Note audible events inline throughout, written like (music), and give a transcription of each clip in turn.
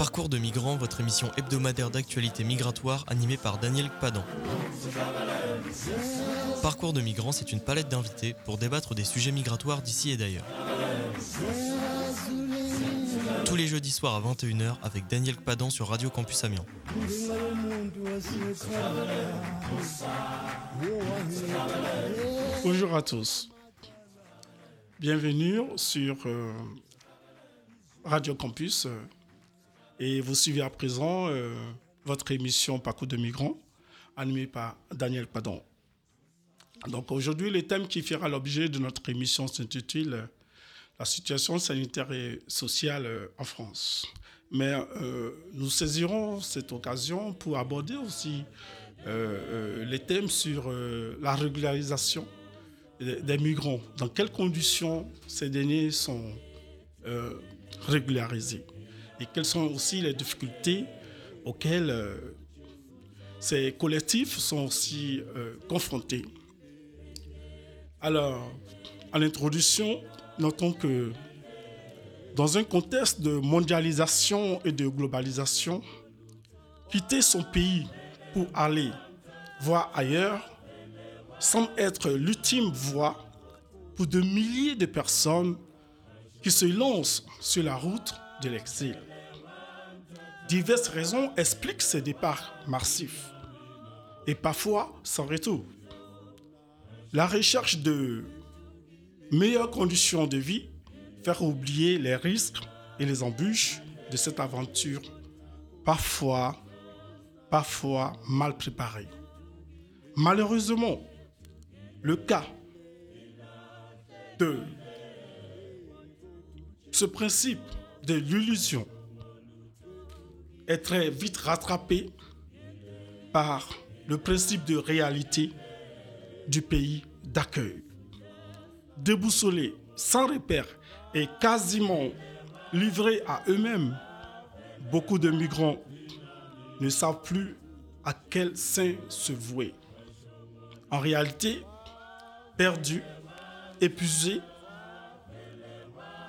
Parcours de migrants, votre émission hebdomadaire d'actualité migratoire animée par Daniel Padan. Parcours de migrants, c'est une palette d'invités pour débattre des sujets migratoires d'ici et d'ailleurs. Tous les jeudis soirs à 21h avec Daniel Padan sur Radio Campus Amiens. Bonjour à tous. Bienvenue sur euh, Radio Campus euh, et vous suivez à présent euh, votre émission Parcours de migrants animée par Daniel Padon. Donc aujourd'hui, le thème qui fera l'objet de notre émission s'intitule La situation sanitaire et sociale en France. Mais nous saisirons cette occasion pour aborder aussi les thèmes sur la régularisation des migrants. Dans quelles conditions ces derniers sont régularisés et quelles sont aussi les difficultés auxquelles euh, ces collectifs sont aussi euh, confrontés. Alors, à l'introduction, notons que dans un contexte de mondialisation et de globalisation, quitter son pays pour aller voir ailleurs semble être l'ultime voie pour de milliers de personnes qui se lancent sur la route de l'exil. Diverses raisons expliquent ces départs massifs et parfois sans retour. La recherche de meilleures conditions de vie fait oublier les risques et les embûches de cette aventure, parfois, parfois mal préparée. Malheureusement, le cas de ce principe de l'illusion est très vite rattrapé par le principe de réalité du pays d'accueil. Déboussolés, sans repère et quasiment livrés à eux-mêmes, beaucoup de migrants ne savent plus à quel sein se vouer. En réalité, perdus, épuisés,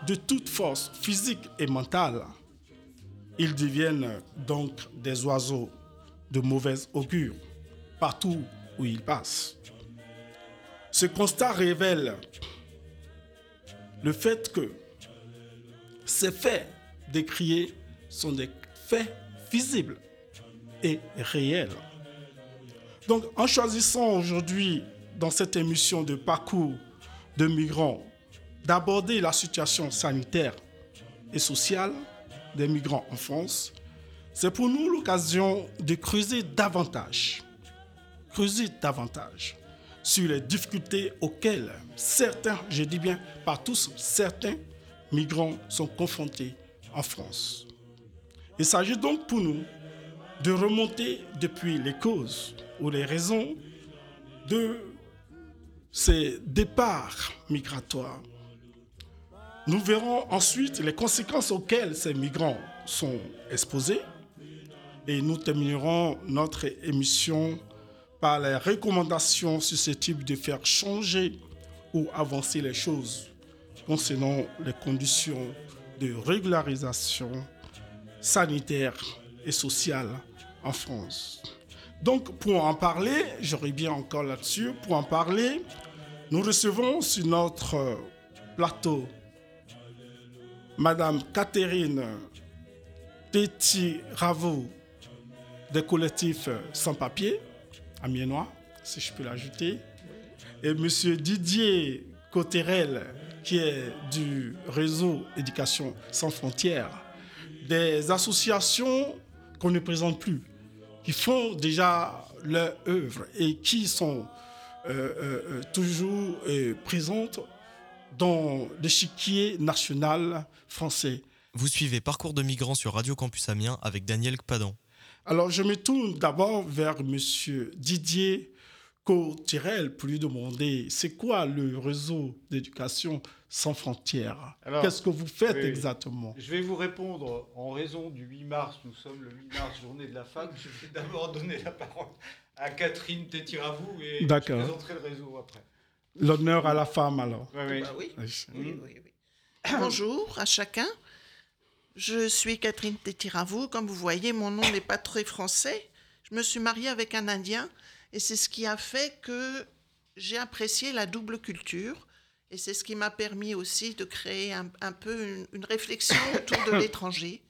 de toute force physique et mentale, ils deviennent donc des oiseaux de mauvaise augure partout où ils passent. Ce constat révèle le fait que ces faits décriés sont des faits visibles et réels. Donc en choisissant aujourd'hui dans cette émission de parcours de migrants d'aborder la situation sanitaire et sociale des migrants en France, c'est pour nous l'occasion de creuser davantage, creuser davantage sur les difficultés auxquelles certains, je dis bien pas tous, certains migrants sont confrontés en France. Il s'agit donc pour nous de remonter depuis les causes ou les raisons de ces départs migratoires nous verrons ensuite les conséquences auxquelles ces migrants sont exposés et nous terminerons notre émission par les recommandations susceptibles de faire changer ou avancer les choses concernant les conditions de régularisation sanitaire et sociale en France. Donc pour en parler, j'aurais bien encore là-dessus, pour en parler, nous recevons sur notre plateau Madame Catherine Téti Ravo des collectifs sans papier, amiénois, si je peux l'ajouter, et Monsieur Didier Cotterel, qui est du réseau Éducation sans frontières, des associations qu'on ne présente plus, qui font déjà leur œuvre et qui sont euh, euh, euh, toujours présentes dans l'échiquier national français. Vous suivez Parcours de migrants sur Radio Campus Amiens avec Daniel Padan. Alors, je me tourne d'abord vers M. Didier Cotirel pour lui demander c'est quoi le réseau d'éducation sans frontières? Qu'est-ce que vous faites exactement? Je vais vous répondre en raison du 8 mars. Nous sommes le 8 mars, journée de la femme. Je vais d'abord donner la parole à Catherine Tétiravou et je présenterai le réseau après. L'honneur à la femme, alors. Oui, oui. Bah oui. (clears throat) Bonjour à chacun. Je suis Catherine Tétiravou. Comme vous voyez, mon nom n'est pas très français. Je me suis mariée avec un Indien et c'est ce qui a fait que j'ai apprécié la double culture. Et c'est ce qui m'a permis aussi de créer un, peu une, réflexion (coughs) autour de l'étranger.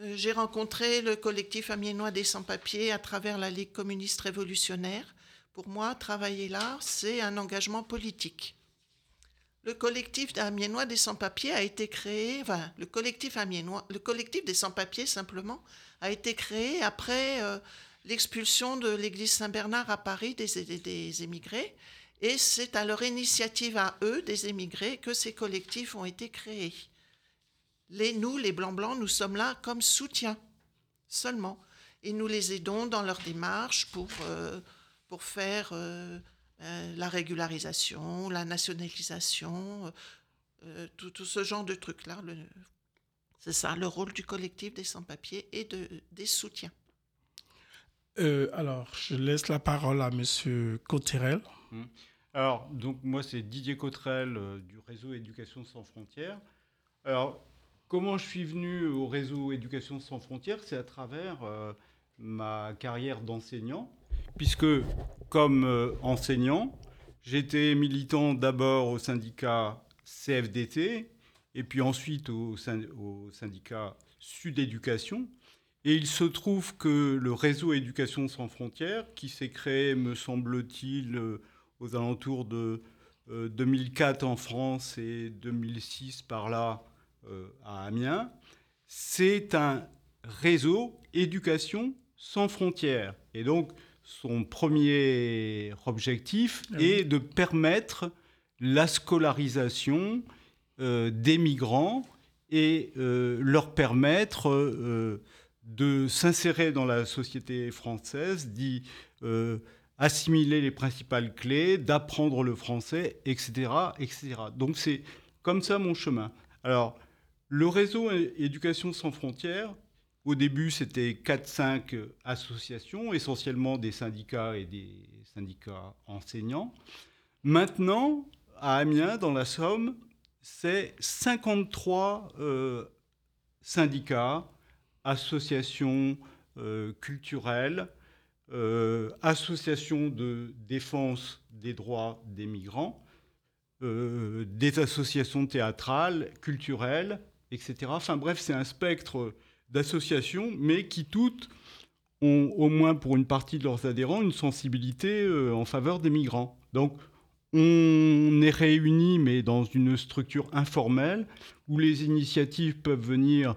Euh, j'ai rencontré le collectif amiénois des sans-papiers à travers la Ligue communiste révolutionnaire. Pour moi, travailler là, c'est un engagement politique. Le collectif amiénois des sans-papiers a été créé, enfin, le collectif amiénois, le collectif des sans-papiers simplement, a été créé après euh, l'expulsion de l'église Saint-Bernard à Paris des, des, émigrés. Et c'est à leur initiative à eux, des émigrés, que ces collectifs ont été créés. Les, nous, les Blancs-Blancs, nous sommes là comme soutien, seulement. Et nous les aidons dans leur démarche pour, euh, pour faire euh, euh, la régularisation, la nationalisation, tout, tout, ce genre de trucs-là. C'est ça, le rôle du collectif des sans-papiers et de, des soutiens. Euh, alors, je laisse la parole à Monsieur Cotterel. Hum. Alors, donc moi, c'est Didier Cotterel euh, du réseau Éducation sans frontières. Alors, comment je suis venu au réseau Éducation sans frontières? C'est à travers euh, ma carrière d'enseignant, puisque comme enseignant, j'étais militant d'abord au syndicat CFDT et puis ensuite au, syndicat Sud Éducation et il se trouve que le réseau Éducation sans frontières, qui s'est créé, me semble-t-il, euh, aux alentours de 2004 euh, en France et 2006 par là euh, à Amiens, c'est un réseau éducation sans frontières. Et donc, son premier objectif ah est de permettre la scolarisation des migrants et leur permettre de s'insérer dans la société française, d'y euh, assimiler les principales clés, d'apprendre le français, etc., etc. Donc c'est comme ça mon chemin. Alors, le réseau Éducation sans frontières, au début, c'était 4-5 associations, essentiellement des syndicats et des syndicats enseignants. Maintenant, à Amiens, dans la Somme, c'est 53 euh, syndicats, associations euh, culturelles, euh, associations de défense des droits des migrants, des associations théâtrales, culturelles, etc. Enfin bref, c'est un spectre d'associations, mais qui toutes ont, au moins pour une partie de leurs adhérents, une sensibilité en faveur des migrants. Donc, on est réunis, mais dans une structure informelle, où les initiatives peuvent venir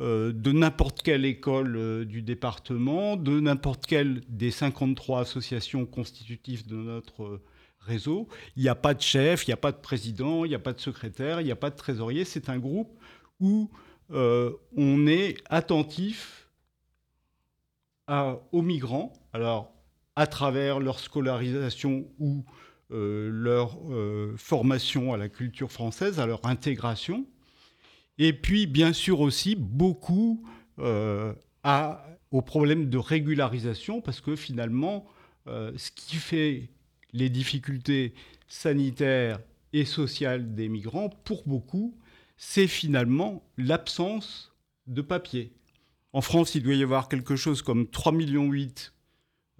euh, de n'importe quelle école euh, du département, de n'importe quelle des 53 associations constitutives de notre euh, réseau. Il n'y a pas de chef, il n'y a pas de président, il n'y a pas de secrétaire, il n'y a pas de trésorier. C'est un groupe où on est attentif aux migrants, alors à travers leur scolarisation ou leur formation à la culture française, à leur intégration, et puis, bien sûr aussi, beaucoup euh, à, au problème de régularisation, parce que finalement, euh, ce qui fait les difficultés sanitaires et sociales des migrants, pour beaucoup, c'est finalement l'absence de papier. En France, il doit y avoir quelque chose comme 3,8 millions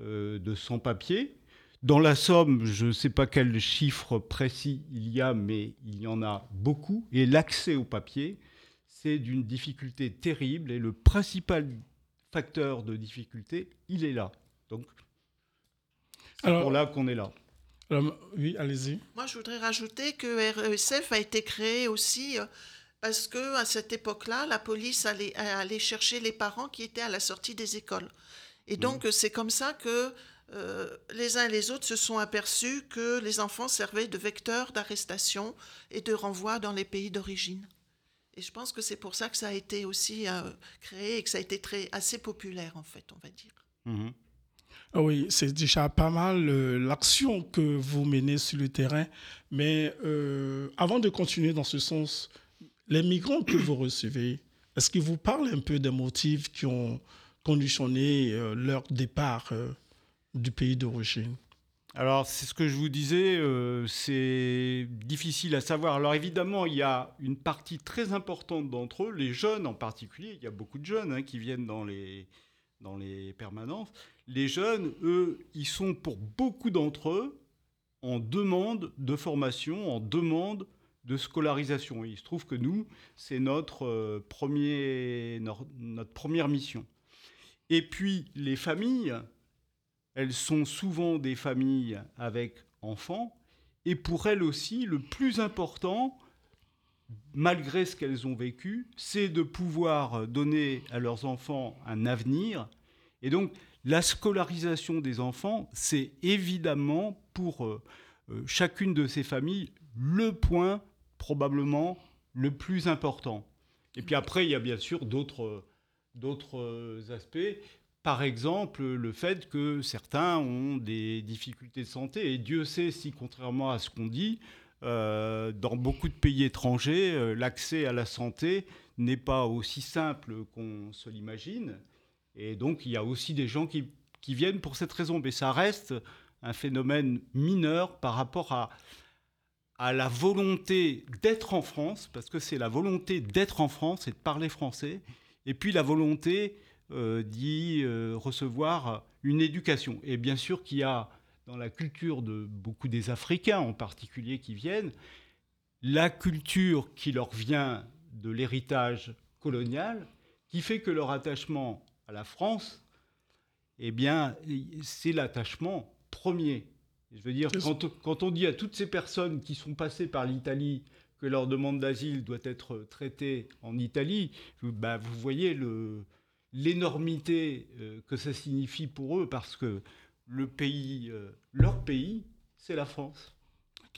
euh, de sans-papiers. Dans la Somme, je ne sais pas quel chiffre précis il y a, mais il y en a beaucoup. Et l'accès au papier, c'est d'une difficulté terrible. Et le principal facteur de difficulté, il est là. Donc, c'est pour là qu'on est là. Oui, allez-y. Moi, je voudrais rajouter que RESF a été créé aussi euh, parce que à cette époque-là, la police allait, allait, chercher les parents qui étaient à la sortie des écoles. Et donc, c'est comme ça que euh, les uns et les autres se sont aperçus que les enfants servaient de vecteurs d'arrestation et de renvoi dans les pays d'origine. Et je pense que c'est pour ça que ça a été aussi euh, créé et que ça a été très, assez populaire, en fait, on va dire. Mhm. Ah oui, c'est déjà pas mal euh, l'action que vous menez sur le terrain. Mais euh, avant de continuer dans ce sens, les migrants que vous recevez, est-ce qu'ils vous parlent un peu des motifs qui ont conditionné leur départ du pays d'origine? Alors, c'est ce que je vous disais, euh, c'est difficile à savoir. Alors, évidemment, il y a une partie très importante d'entre eux, les jeunes en particulier. Il y a beaucoup de jeunes hein, qui viennent dans les, dans les permanences. Les jeunes, eux, ils sont pour beaucoup d'entre eux en demande de formation, en demande de scolarisation. Et il se trouve que nous, c'est notre, euh, notre première mission. Et puis, les familles, elles sont souvent des familles avec enfants. Et pour elles aussi, le plus important, malgré ce qu'elles ont vécu, c'est de pouvoir donner à leurs enfants un avenir. Et donc, la scolarisation des enfants, c'est évidemment pour euh, euh, chacune de ces familles le point probablement le plus important. Et puis après, il y a bien sûr d'autres d'autres aspects. Par exemple, le fait que certains ont des difficultés de santé. Et Dieu sait si, contrairement à ce qu'on dit, euh, dans beaucoup de pays étrangers, euh, l'accès à la santé n'est pas aussi simple qu'on se l'imagine. Et donc, il y a aussi des gens qui, qui, viennent pour cette raison. Mais ça reste un phénomène mineur par rapport à, à la volonté d'être en France, parce que c'est la volonté d'être en France et de parler français, et puis la volonté euh, d'y euh, recevoir une éducation. Et bien sûr qu'il y a dans la culture de beaucoup des Africains en particulier qui viennent, la culture qui leur vient de l'héritage colonial, qui fait que leur attachement à la France, eh bien, c'est l'attachement premier. Je veux dire, quand, quand, on dit à toutes ces personnes qui sont passées par l'Italie que leur demande d'asile doit être traitée en Italie, bah, vous voyez l'énormité euh, que ça signifie pour eux, parce que le pays, euh, leur pays, c'est la France.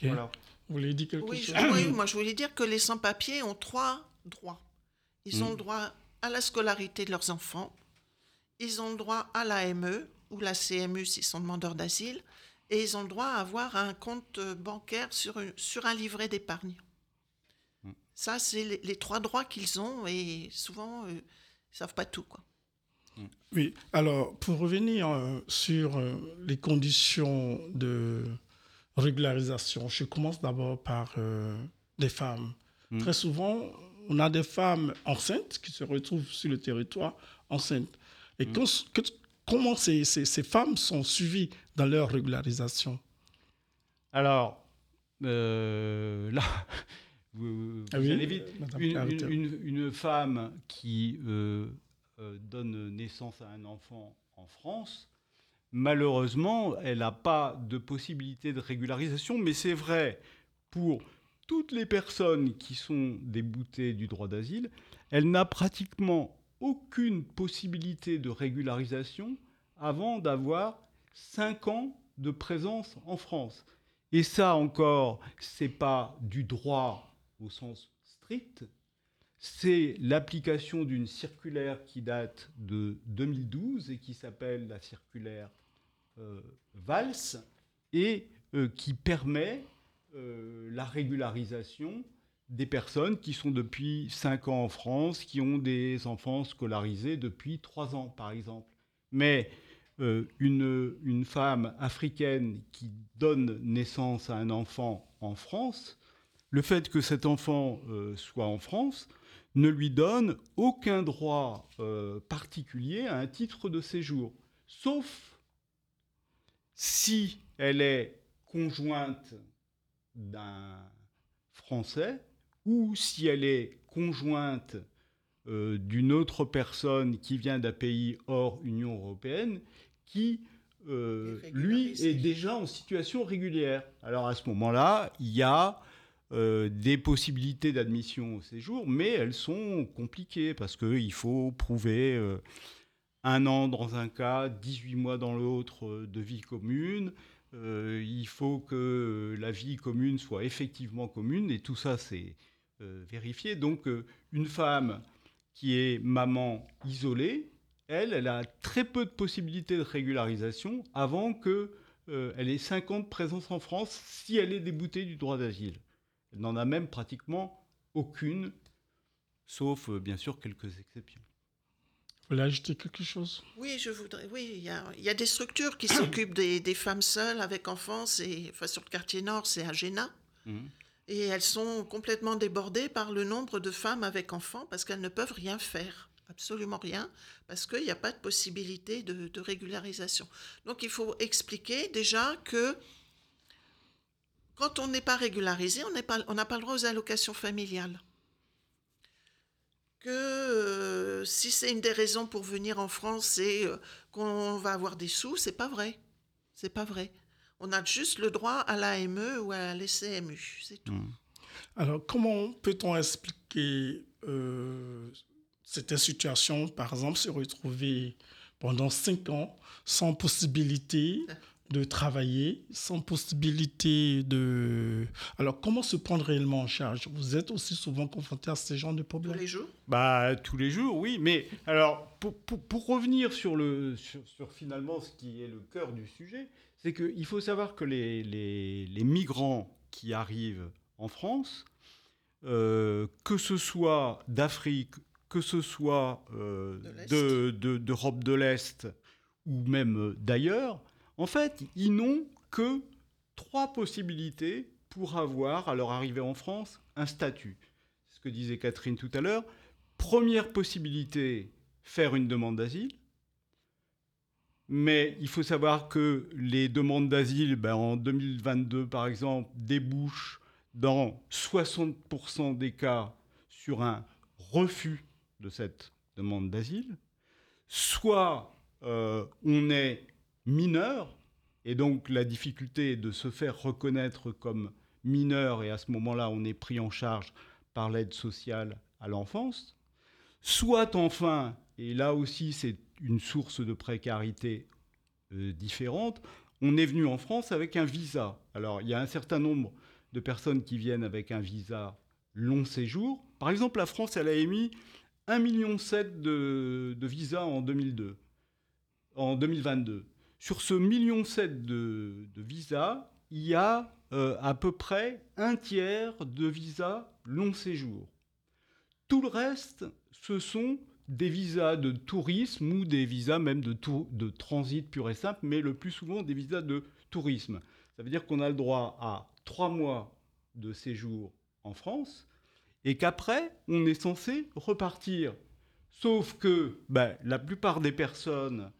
Voilà. Vous voulez dire quelque chose? Oui, moi je voulais dire que les sans-papiers ont trois droits. Ils ont le hmm. droit à la scolarité de leurs enfants, ils ont le droit à l'AME ou la CMU s'ils sont demandeurs d'asile, et ils ont le droit à avoir un compte bancaire sur, sur un livret d'épargne. Mm. Ça, c'est les, trois droits qu'ils ont et souvent, euh, ils ne savent pas tout. Quoi. Mm. Oui, alors pour revenir euh, sur euh, les conditions de régularisation, je commence d'abord par des femmes. Mm. Très souvent, on a des femmes enceintes qui se retrouvent sur le territoire enceintes. Et comment ces, ces, ces femmes sont suivies dans leur régularisation? Alors, euh, là, (laughs) vous, ah allez vite. Une, une, femme qui euh, euh, donne naissance à un enfant en France, malheureusement, elle n'a pas de possibilité de régularisation, mais c'est vrai pour toutes les personnes qui sont déboutées du droit d'asile, elle n'a pratiquement aucune possibilité de régularisation avant d'avoir 5 ans de présence en France. Et ça encore, c'est pas du droit au sens strict, c'est l'application d'une circulaire qui date de 2012 et qui s'appelle la circulaire euh, VALS et euh, qui permet euh, la régularisation des personnes qui sont depuis 5 ans en France, qui ont des enfants scolarisés depuis 3 ans, par exemple. Mais euh, une, une, femme africaine qui donne naissance à un enfant en France, le fait que cet enfant euh, soit en France ne lui donne aucun droit euh, particulier à un titre de séjour, sauf si elle est conjointe d'un Français ou si elle est conjointe d'une autre personne qui vient d'un pays hors Union européenne qui, euh, lui, est déjà en situation régulière. Alors à ce moment-là, il y a euh, des possibilités d'admission au séjour, mais elles sont compliquées parce qu'il faut prouver euh, un an dans un cas, 18 mois dans l'autre de vie commune. il faut que la vie commune soit effectivement commune et tout ça, c'est vérifié. Donc une femme qui est maman isolée, elle, elle a très peu de possibilités de régularisation avant qu'elle euh, ait 50 présences en France si elle est déboutée du droit d'asile. Elle n'en a même pratiquement aucune, sauf euh, bien sûr quelques exceptions. Vous voulez ajouter quelque chose? Oui, je voudrais. Oui, il y a, il y a des structures qui s'occupent des, des femmes seules avec enfants. C'est, enfin, sur le quartier nord, c'est à Géna. Mhm. Et elles sont complètement débordées par le nombre de femmes avec enfants parce qu'elles ne peuvent rien faire, absolument rien, parce qu'il n'y a pas de possibilité de, régularisation. Donc il faut expliquer déjà que quand on n'est pas régularisé, on n'a pas le droit aux allocations familiales. Que euh, si c'est une des raisons pour venir en France, c'est euh, qu'on va avoir des sous, c'est pas vrai. C'est pas vrai. On a juste le droit à l'AME ou à l'SCMU, c'est tout. Alors, comment peut-on expliquer euh, cette situation, par exemple, se retrouver pendant cinq ans sans possibilité (laughs) de travailler, sans possibilité de... Alors, comment se prendre réellement en charge? Vous êtes aussi souvent confronté à ce genre de Tous problèmes les jours? Bah, tous les jours, oui. Mais alors, pour, pour- pour revenir sur, le, sur, sur finalement ce qui est le cœur du sujet, c'est qu'il faut savoir que les, les- les migrants qui arrivent en France, euh, que ce soit d'Afrique, que ce soit euh, De l'Est. de- de- d'Europe de l'Est ou même d'ailleurs, en fait, ils n'ont que trois possibilités pour avoir, à leur arrivée en France, un statut. C'est ce que disait Catherine tout à l'heure. Première possibilité, faire une demande d'asile. Mais il faut savoir que les demandes d'asile, ben, en 2022 par exemple, débouchent dans 60% des cas sur un refus de cette demande d'asile. Soit euh, on est mineur, et donc la difficulté est de se faire reconnaître comme mineur, et à ce moment-là, on est pris en charge par l'aide sociale à l'enfance. Soit enfin, et là aussi c'est une source de précarité euh, différente, on est venu en France avec un visa. Alors il y a un certain nombre de personnes qui viennent avec un visa long séjour. Par exemple, la France, elle a émis 1,7 million de, de visas en 2002, en 2022. Sur ce 1,7 million de, de visas, il y a euh, à peu près un tiers de visas long séjour. Tout le reste, ce sont des visas de tourisme ou des visas même de, tour- de transit pur et simple, mais le plus souvent des visas de tourisme. Ça veut dire qu'on a le droit à trois mois de séjour en France et qu'après, on est censé repartir. Sauf que ben, la plupart des personnes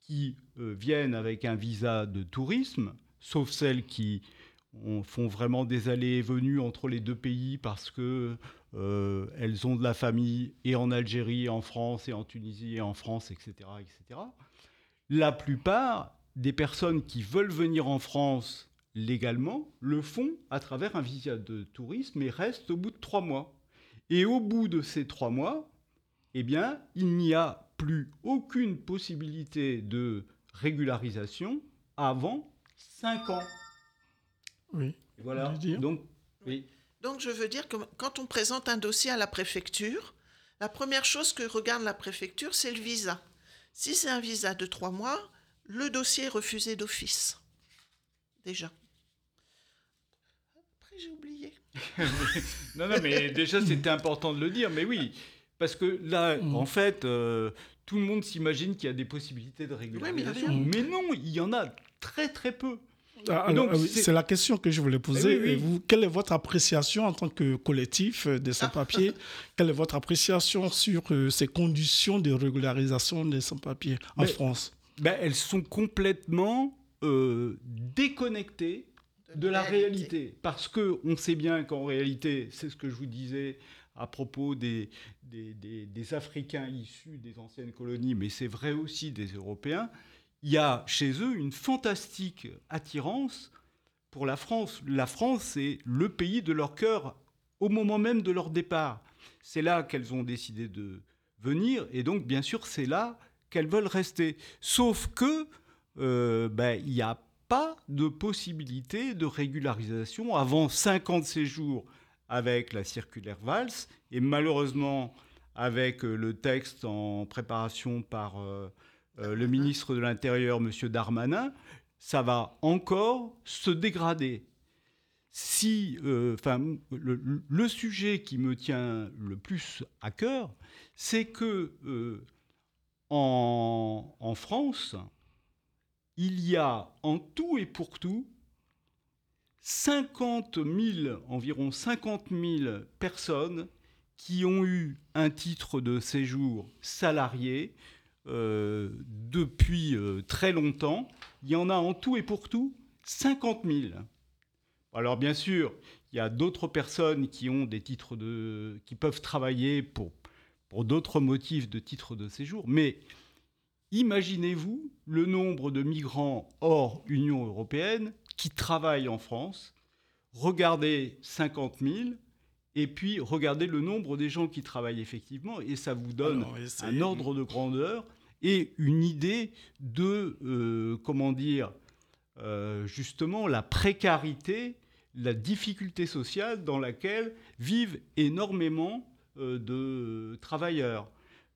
qui euh, viennent avec un visa de tourisme, sauf celles qui on- font vraiment des allées et venues entre les deux pays parce que euh, elles ont de la famille et en Algérie, et en France, et en Tunisie, et en France, etc., etc. La plupart des personnes qui veulent venir en France légalement le font à travers un visa de tourisme et restent au bout de trois mois. Et au bout de ces trois mois, eh bien, il n'y a plus aucune possibilité de régularisation avant cinq ans. Oui. Voilà. Donc, oui. Donc, je veux dire que quand on présente un dossier à la préfecture, la première chose que regarde la préfecture, c'est le visa. Si c'est un visa de trois mois, le dossier est refusé d'office. Déjà. Après, j'ai oublié. (laughs) Non, non, mais déjà, c'était important de le dire, mais oui. Parce que là, Mm. en fait, euh, tout le monde s'imagine qu'il y a des possibilités de mais régularisation. rien. mais non, il y en a très, très peu. Ah, donc, ah oui, c'est- c'est la question que je voulais poser. Eh oui, oui. Et vous, quelle est votre appréciation en tant que collectif euh, des sans-papiers (laughs) Quelle est votre appréciation sur euh, ces conditions de régularisation des sans-papiers en Mais- France? Ben, elles sont complètement euh, déconnectées de la réalité. Parce que on sait bien qu'en réalité, c'est ce que je vous disais à propos des, des, des- des Africains issus des anciennes colonies, mais c'est vrai aussi des Européens, il y a chez eux une fantastique attirance pour la France. La France, c'est le pays de leur cœur au moment même de leur départ. C'est là qu'elles ont décidé de venir, et donc bien sûr, c'est là qu'elles veulent rester. Sauf que euh, ben, il n'y a pas de possibilité de régularisation avant 5 ans de séjour avec la circulaire Valls et malheureusement avec euh, le texte en préparation par euh, euh, le ministre de l'Intérieur, M. Darmanin, ça va encore se dégrader. Si, euh, enfin, le, le sujet qui me tient le plus à cœur, c'est que euh, en, en France, il y a en tout et pour tout 50 000, environ 50 000 personnes qui ont eu un titre de séjour salarié euh, depuis euh, très longtemps. Il y en a en tout et pour tout 50 000. Alors bien sûr, il y a d'autres personnes qui ont des titres de, qui peuvent travailler pour, pour d'autres motifs de titres de séjour, mais imaginez-vous le nombre de migrants hors Union européenne qui travaillent en France. Regardez 50 000 et puis regardez le nombre des gens qui travaillent effectivement et ça vous donne Alors, et c'est- un ordre de grandeur et une idée de, euh, comment dire, euh, justement la précarité, la difficulté sociale dans laquelle vivent énormément euh, de travailleurs.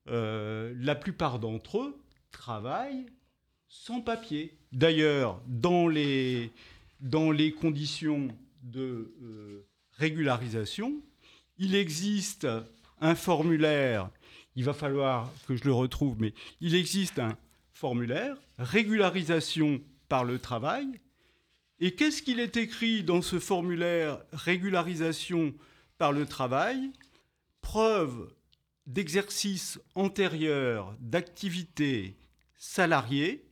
La plupart d'entre eux travaillent sans papier. D'ailleurs, dans les, dans les conditions de régularisation, il existe un formulaire, il va falloir que je le retrouve, mais il existe un formulaire, régularisation par le travail. Et qu'est-ce qu'il est écrit dans ce formulaire régularisation par le travail? Preuve d'exercice antérieur d'activité salariée,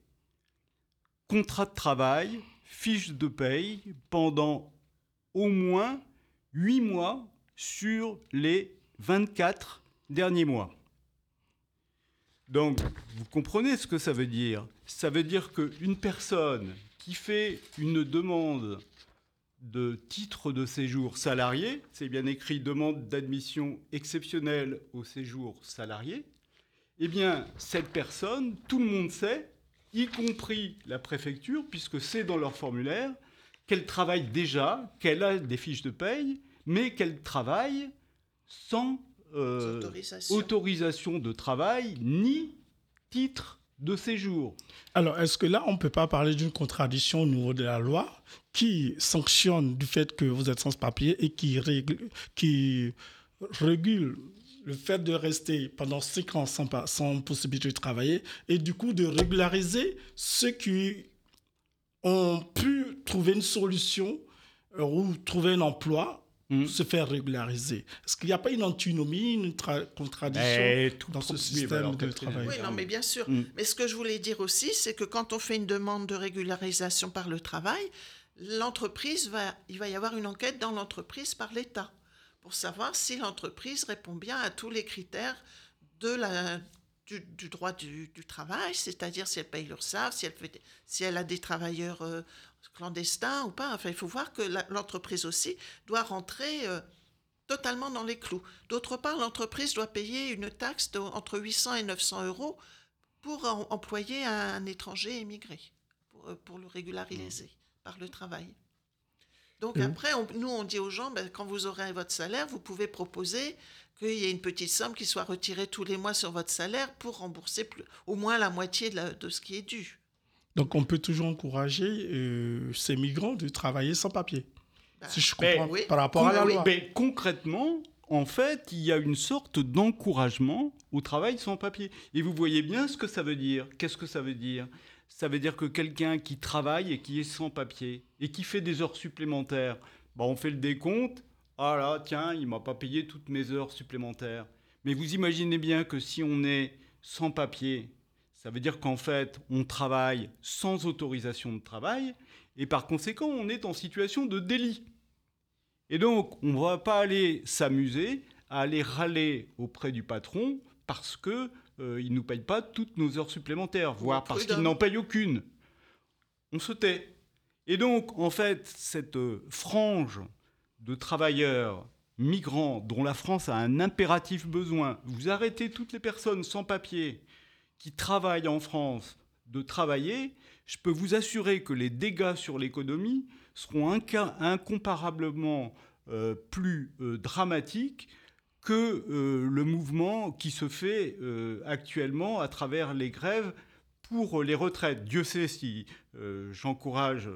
contrat de travail, fiche de paye pendant au moins 8 mois sur les 24 derniers mois. Donc, vous comprenez ce que ça veut dire Ça veut dire qu'une personne qui fait une demande de titre de séjour salarié, c'est bien écrit demande d'admission exceptionnelle au séjour salarié, eh bien, cette personne, tout le monde sait, y compris la préfecture, puisque c'est dans leur formulaire, qu'elle travaille déjà, qu'elle a des fiches de paye, mais qu'elle travaille sans euh, Autorisation. autorisation de travail ni titre de séjour. Alors, est-ce que là, on ne peut pas parler d'une contradiction au niveau de la loi qui sanctionne du fait que vous êtes sans papier et qui, règle, qui régule le fait de rester pendant 5 ans sans, sans possibilité de travailler et du coup de régulariser ceux qui ont pu trouver une solution euh, ou trouver un emploi, Mm. se faire régulariser. Est-ce qu'il n'y a pas une antinomie, une tra- contradiction Mais tout dans ce système bah alors, de travail? Oui, non, mais bien sûr. Mm. Mais ce que je voulais dire aussi, c'est que quand on fait une demande de régularisation par le travail, l'entreprise va, il va y avoir une enquête dans l'entreprise par l'État pour savoir si l'entreprise répond bien à tous les critères de la, du, du droit du, du travail, c'est-à-dire si elle paye l'URSSAF, si elle, fait si elle a des travailleurs euh, clandestins ou pas. Enfin, il faut voir que l'entreprise aussi doit rentrer euh, totalement dans les clous. D'autre part, l'entreprise doit payer une taxe de, entre 800 et 900 euros pour en- employer un, un étranger émigré, pour, euh, pour le régulariser par le travail. Donc Mhm. après, on- nous, on dit aux gens, ben, quand vous aurez votre salaire, vous pouvez proposer qu'il y ait une petite somme qui soit retirée tous les mois sur votre salaire pour rembourser plus- au moins la moitié de, la- de ce qui est dû. Donc, on peut toujours encourager euh, ces migrants de travailler sans papier. Ben, si je mais comprends oui. par rapport à la Oui, loi. mais concrètement, en fait, il y a une sorte d'encouragement au travail sans papier. Et vous voyez bien ce que ça veut dire. Qu'est-ce que ça veut dire? Ça veut dire que quelqu'un qui travaille et qui est sans papier et qui fait des heures supplémentaires, bah, on fait le décompte. Ah là, tiens, il m'a pas payé toutes mes heures supplémentaires. Mais vous imaginez bien que si on est sans papier, ça veut dire qu'en fait, on travaille sans autorisation de travail et par conséquent, on est en situation de délit. Et donc, on ne va pas aller s'amuser à aller râler auprès du patron parce que euh, il nous paye pas toutes nos heures supplémentaires, voire parce qu'il n'en paye aucune. On se tait. Et donc, en fait, cette euh, frange de travailleurs migrants dont la France a un impératif besoin, vous arrêtez toutes les personnes sans papier qui travaillent en France de travailler, je peux vous assurer que les dégâts sur l'économie seront incomparablement euh, plus euh, dramatiques que euh, le mouvement qui se fait actuellement à travers les grèves pour les retraites. Dieu sait si j'encourage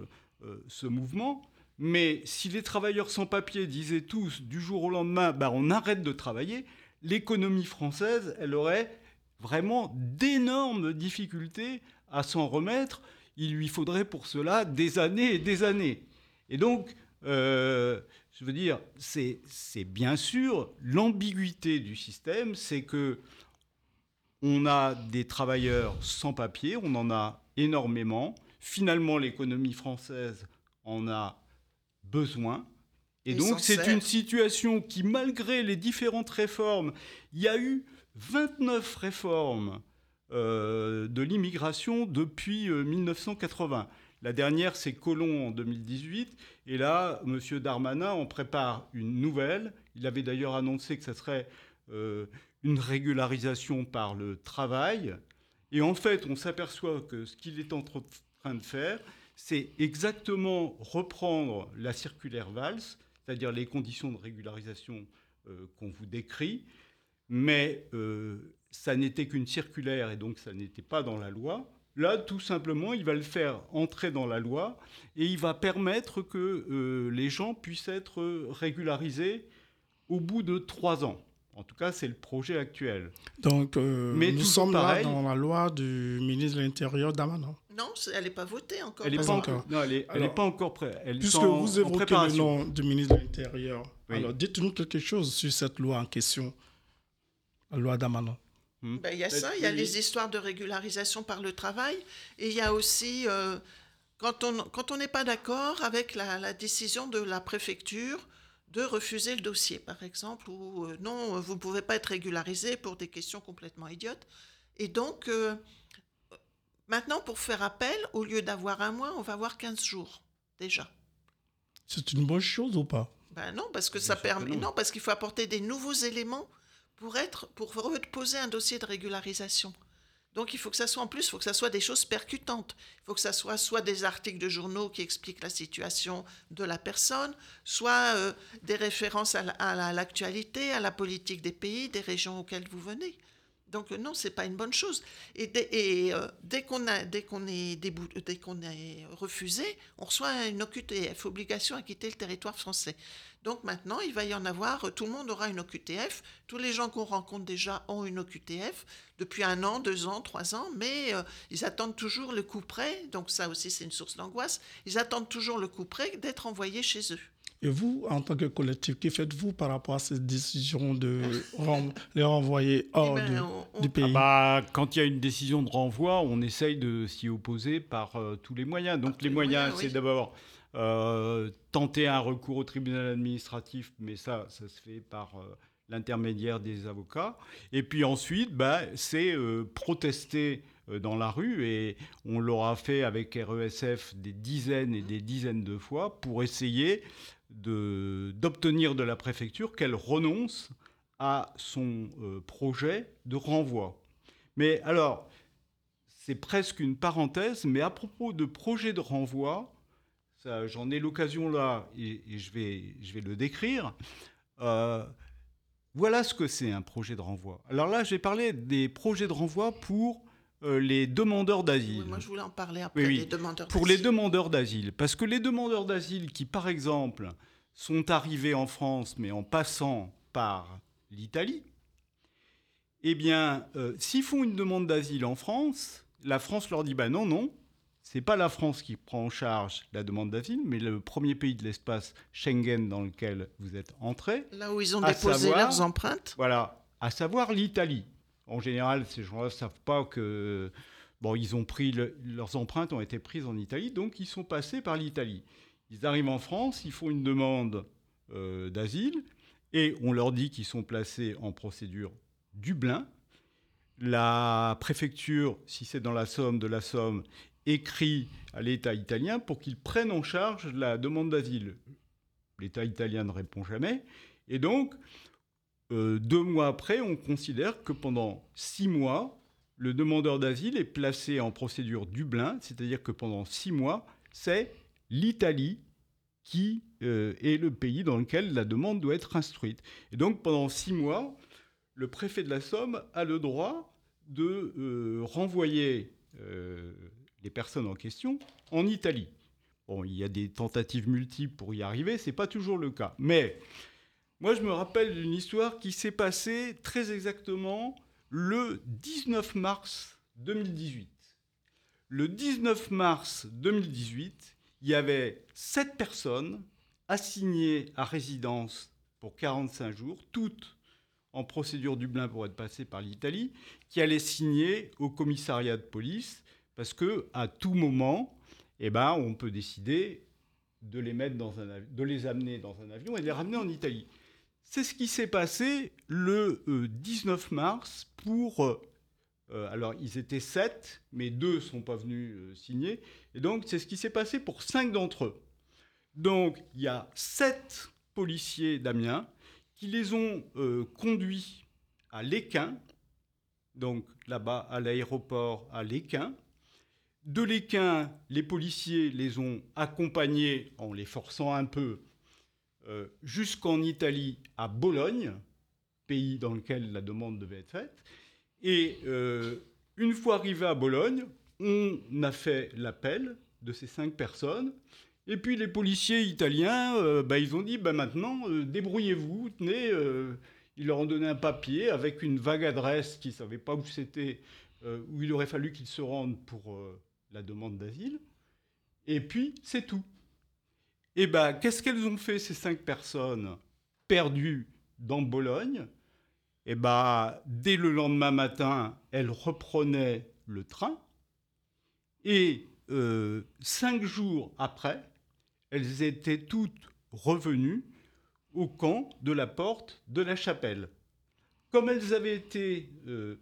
ce mouvement, mais si les travailleurs sans papier disaient tous du jour au lendemain, bah, on arrête de travailler, l'économie française, elle aurait vraiment d'énormes difficultés à s'en remettre. Il lui faudrait pour cela des années et des années. Et donc, euh, je veux dire, c'est bien sûr l'ambiguïté du système, c'est que on a des travailleurs sans papier, on en a énormément. Finalement, l'économie française en a besoin. Et, donc, c'est une situation qui, malgré les différentes réformes, il y a eu 29 réformes euh, de l'immigration depuis 1980. Euh, La dernière, c'est Colomb en 2018. Et là, M. Darmanin en prépare une nouvelle. Il avait d'ailleurs annoncé que ce serait euh, une régularisation par le travail. Et en fait, on s'aperçoit que ce qu'il est en train de faire, c'est exactement reprendre la circulaire Valls, c'est-à-dire les conditions de régularisation qu'on vous décrit, mais euh, ça n'était qu'une circulaire et donc ça n'était pas dans la loi. Là, tout simplement, il va le faire entrer dans la loi et il va permettre que euh, les gens puissent être régularisés au bout de trois ans. En tout cas, c'est le projet actuel. Donc, euh, Mais nous sommes là dans la loi du ministre de l'Intérieur d'Amanon. Non, elle n'est pas votée encore. Elle n'est pas, encore. Non, elle n'est pas encore prête. Puisque vous évoquez le nom du ministre de l'Intérieur, alors dites-nous quelque chose sur cette loi en question la loi d'Amanon. Hmm. Ben, il y a ça, il y a les histoires de régularisation par le travail, et il y a aussi, euh, quand on quand n'est pas d'accord avec la, décision de la préfecture de refuser le dossier, par exemple, ou euh, non, vous ne pouvez pas être régularisé pour des questions complètement idiotes. Et donc, euh, maintenant, pour faire appel, au lieu d'avoir un mois, on va avoir 15 jours, déjà. C'est une bonne chose ou pas? Ben non, parce que ça permet. Non, parce qu'il faut apporter des nouveaux éléments pour, être, pour poser un dossier de régularisation. Donc il faut que ça soit en plus, il faut que ça soit des choses percutantes. Il faut que ça soit soit des articles de journaux qui expliquent la situation de la personne, soit euh, des références à l'actualité, à la politique des pays, des régions auxquelles vous venez. Donc non, c'est pas une bonne chose. Et, euh, dès, dès qu'on est, dès qu'on est refusé, on reçoit une OQTF, obligation à quitter le territoire français. Donc maintenant, il va y en avoir, tout le monde aura une OQTF. Tous les gens qu'on rencontre déjà ont une OQTF depuis un an, deux ans, trois ans, mais euh, ils attendent toujours le coup près. Donc ça aussi, c'est une source d'angoisse. Ils attendent toujours le coup près d'être envoyés chez eux. Et vous, en tant que collectif, que faites-vous par rapport à cette décision de les renvoyer hors eh ben, du pays ah bah, Quand il y a une décision de renvoi, on essaye de s'y opposer par euh, tous les moyens. Donc les, moyens, c'est d'abord euh, tenter un recours au tribunal administratif, mais ça, ça se fait par euh, l'intermédiaire des avocats. Et puis ensuite, bah, c'est protester dans la rue et on l'aura fait avec RESF des dizaines et des dizaines de fois pour essayer d'obtenir de, la préfecture qu'elle renonce à son euh, projet de renvoi. Mais alors, c'est presque une parenthèse, mais à propos de projet de renvoi, j'en ai l'occasion là et, je, vais, je vais le décrire. Euh, voilà ce que c'est un projet de renvoi. Alors là, j'ai parlé des projets de renvoi pour euh, les demandeurs d'asile. moi, je voulais en parler après, les demandeurs Pour les demandeurs d'asile. Parce que les demandeurs d'asile qui, par exemple, sont arrivés en France, mais en passant par l'Italie, eh bien, euh, s'ils font une demande d'asile en France, la France leur dit bah non, non, c'est pas la France qui prend en charge la demande d'asile, mais le premier pays de l'espace Schengen dans lequel vous êtes entré. Là où ils ont déposé leurs empreintes. Voilà, à savoir l'Italie. En général, ces gens-là ne savent pas que. Bon, ils ont pris. leurs empreintes ont été prises en Italie, donc ils sont passés par l'Italie. Ils arrivent en France, ils font une demande euh, d'asile, et on leur dit qu'ils sont placés en procédure Dublin. La préfecture, si c'est dans la Somme, de la Somme, écrit à l'État italien pour qu'ils prennent en charge la demande d'asile. L'État italien ne répond jamais. Et donc, euh, deux mois après, on considère que pendant six mois, le demandeur d'asile est placé en procédure Dublin, c'est-à-dire que pendant six mois, c'est l'Italie qui euh, est le pays dans lequel la demande doit être instruite. Et donc pendant six mois, le préfet de la Somme a le droit de euh, renvoyer les personnes en question en Italie. Bon, il y a des tentatives multiples pour y arriver, c'est pas toujours le cas. Mais moi, je me rappelle d'une histoire qui s'est passée très exactement le 19 mars 2018. Le 19 mars 2018, il y avait sept personnes assignées à résidence pour 45 jours, toutes en procédure Dublin pour être passées par l'Italie, qui allaient signer au commissariat de police parce que à tout moment, eh ben, on peut décider de les, mettre dans un, de les amener dans un avion et de les ramener en Italie. C'est ce qui s'est passé le 19 mars pour euh, alors, ils étaient sept, mais deux ne sont pas venus euh, signer. Et donc, c'est ce qui s'est passé pour cinq d'entre eux. Donc, il y a sept policiers d'Amiens qui les ont euh, conduits à l'Équin, donc là-bas à l'aéroport à l'Équin. De l'Équin, les policiers les ont accompagnés en les forçant un peu jusqu'en Italie, à Bologne, pays dans lequel la demande devait être faite. Et euh, une fois arrivé à Bologne, on a fait l'appel de ces cinq personnes. Et puis les policiers italiens, euh, bah, ils ont dit bah, maintenant, euh, débrouillez-vous, tenez. ils leur ont donné un papier avec une vague adresse qu'ils ne savaient pas où c'était, où il aurait fallu qu'ils se rendent pour la demande d'asile. Et puis, c'est tout. Et bah, qu'est-ce qu'elles ont fait, ces cinq personnes perdues dans Bologne? Eh bah, dès le lendemain matin, elles reprenaient le train. Et euh, cinq jours après, elles étaient toutes revenues au camp de la porte de la chapelle. Comme elles avaient été euh,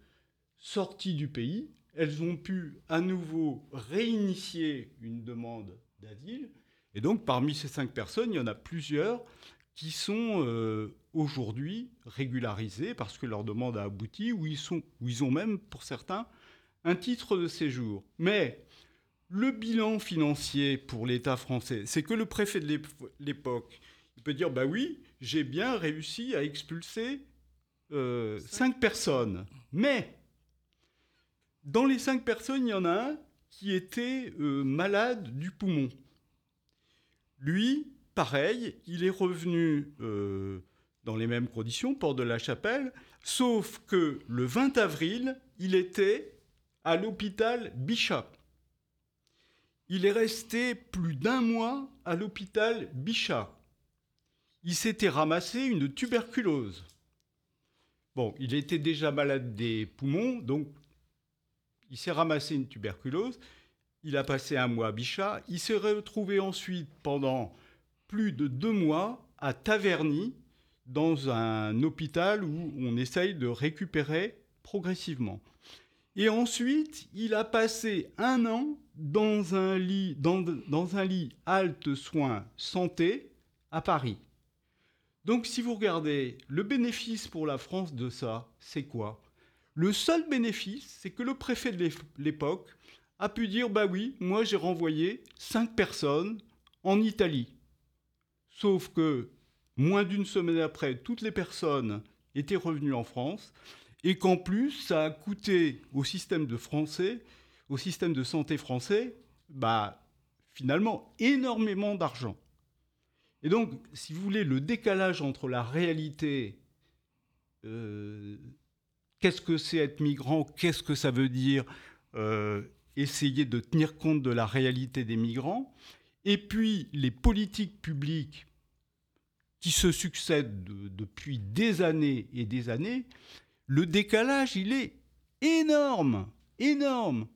sorties du pays, elles ont pu à nouveau réinitier une demande d'asile. Et donc, parmi ces cinq personnes, il y en a plusieurs qui sont euh, aujourd'hui régularisés parce que leur demande a abouti, ou ils, sont, ou ils ont même, pour certains, un titre de séjour. Mais le bilan financier pour l'État français, c'est que le préfet de l'époque, il peut dire, bah oui, j'ai bien réussi à expulser euh, cinq personnes. Mais dans les cinq personnes, il y en a un qui était euh, malade du poumon. Lui, pareil, il est revenu euh, dans les mêmes conditions, port de la Chapelle, sauf que le 20 avril, il était à l'hôpital Bichat. Il est resté plus d'un mois à l'hôpital Bichat. Il s'était ramassé une tuberculose. Bon, il était déjà malade des poumons, donc il s'est ramassé une tuberculose. Il a passé un mois à Bichat. Il s'est retrouvé ensuite pendant plus de deux mois à Taverny, dans un hôpital où on essaye de récupérer progressivement. Et ensuite, il a passé un an dans un lit, dans, un lit halte soins santé à Paris. Donc si vous regardez, le bénéfice pour la France de ça, c'est quoi? Le seul bénéfice, c'est que le préfet de l'époque a pu dire, bah oui, moi j'ai renvoyé cinq personnes en Italie. Sauf que Moins d'une semaine après, toutes les personnes étaient revenues en France et qu'en plus, ça a coûté au système de français, au système de santé français, bah, finalement énormément d'argent. Et donc, si vous voulez, le décalage entre la réalité, euh, qu'est-ce que c'est être migrant, qu'est-ce que ça veut dire euh, essayer de tenir compte de la réalité des migrants, et puis les politiques publiques qui se succèdent depuis des années et des années, le décalage, il est énorme, énorme.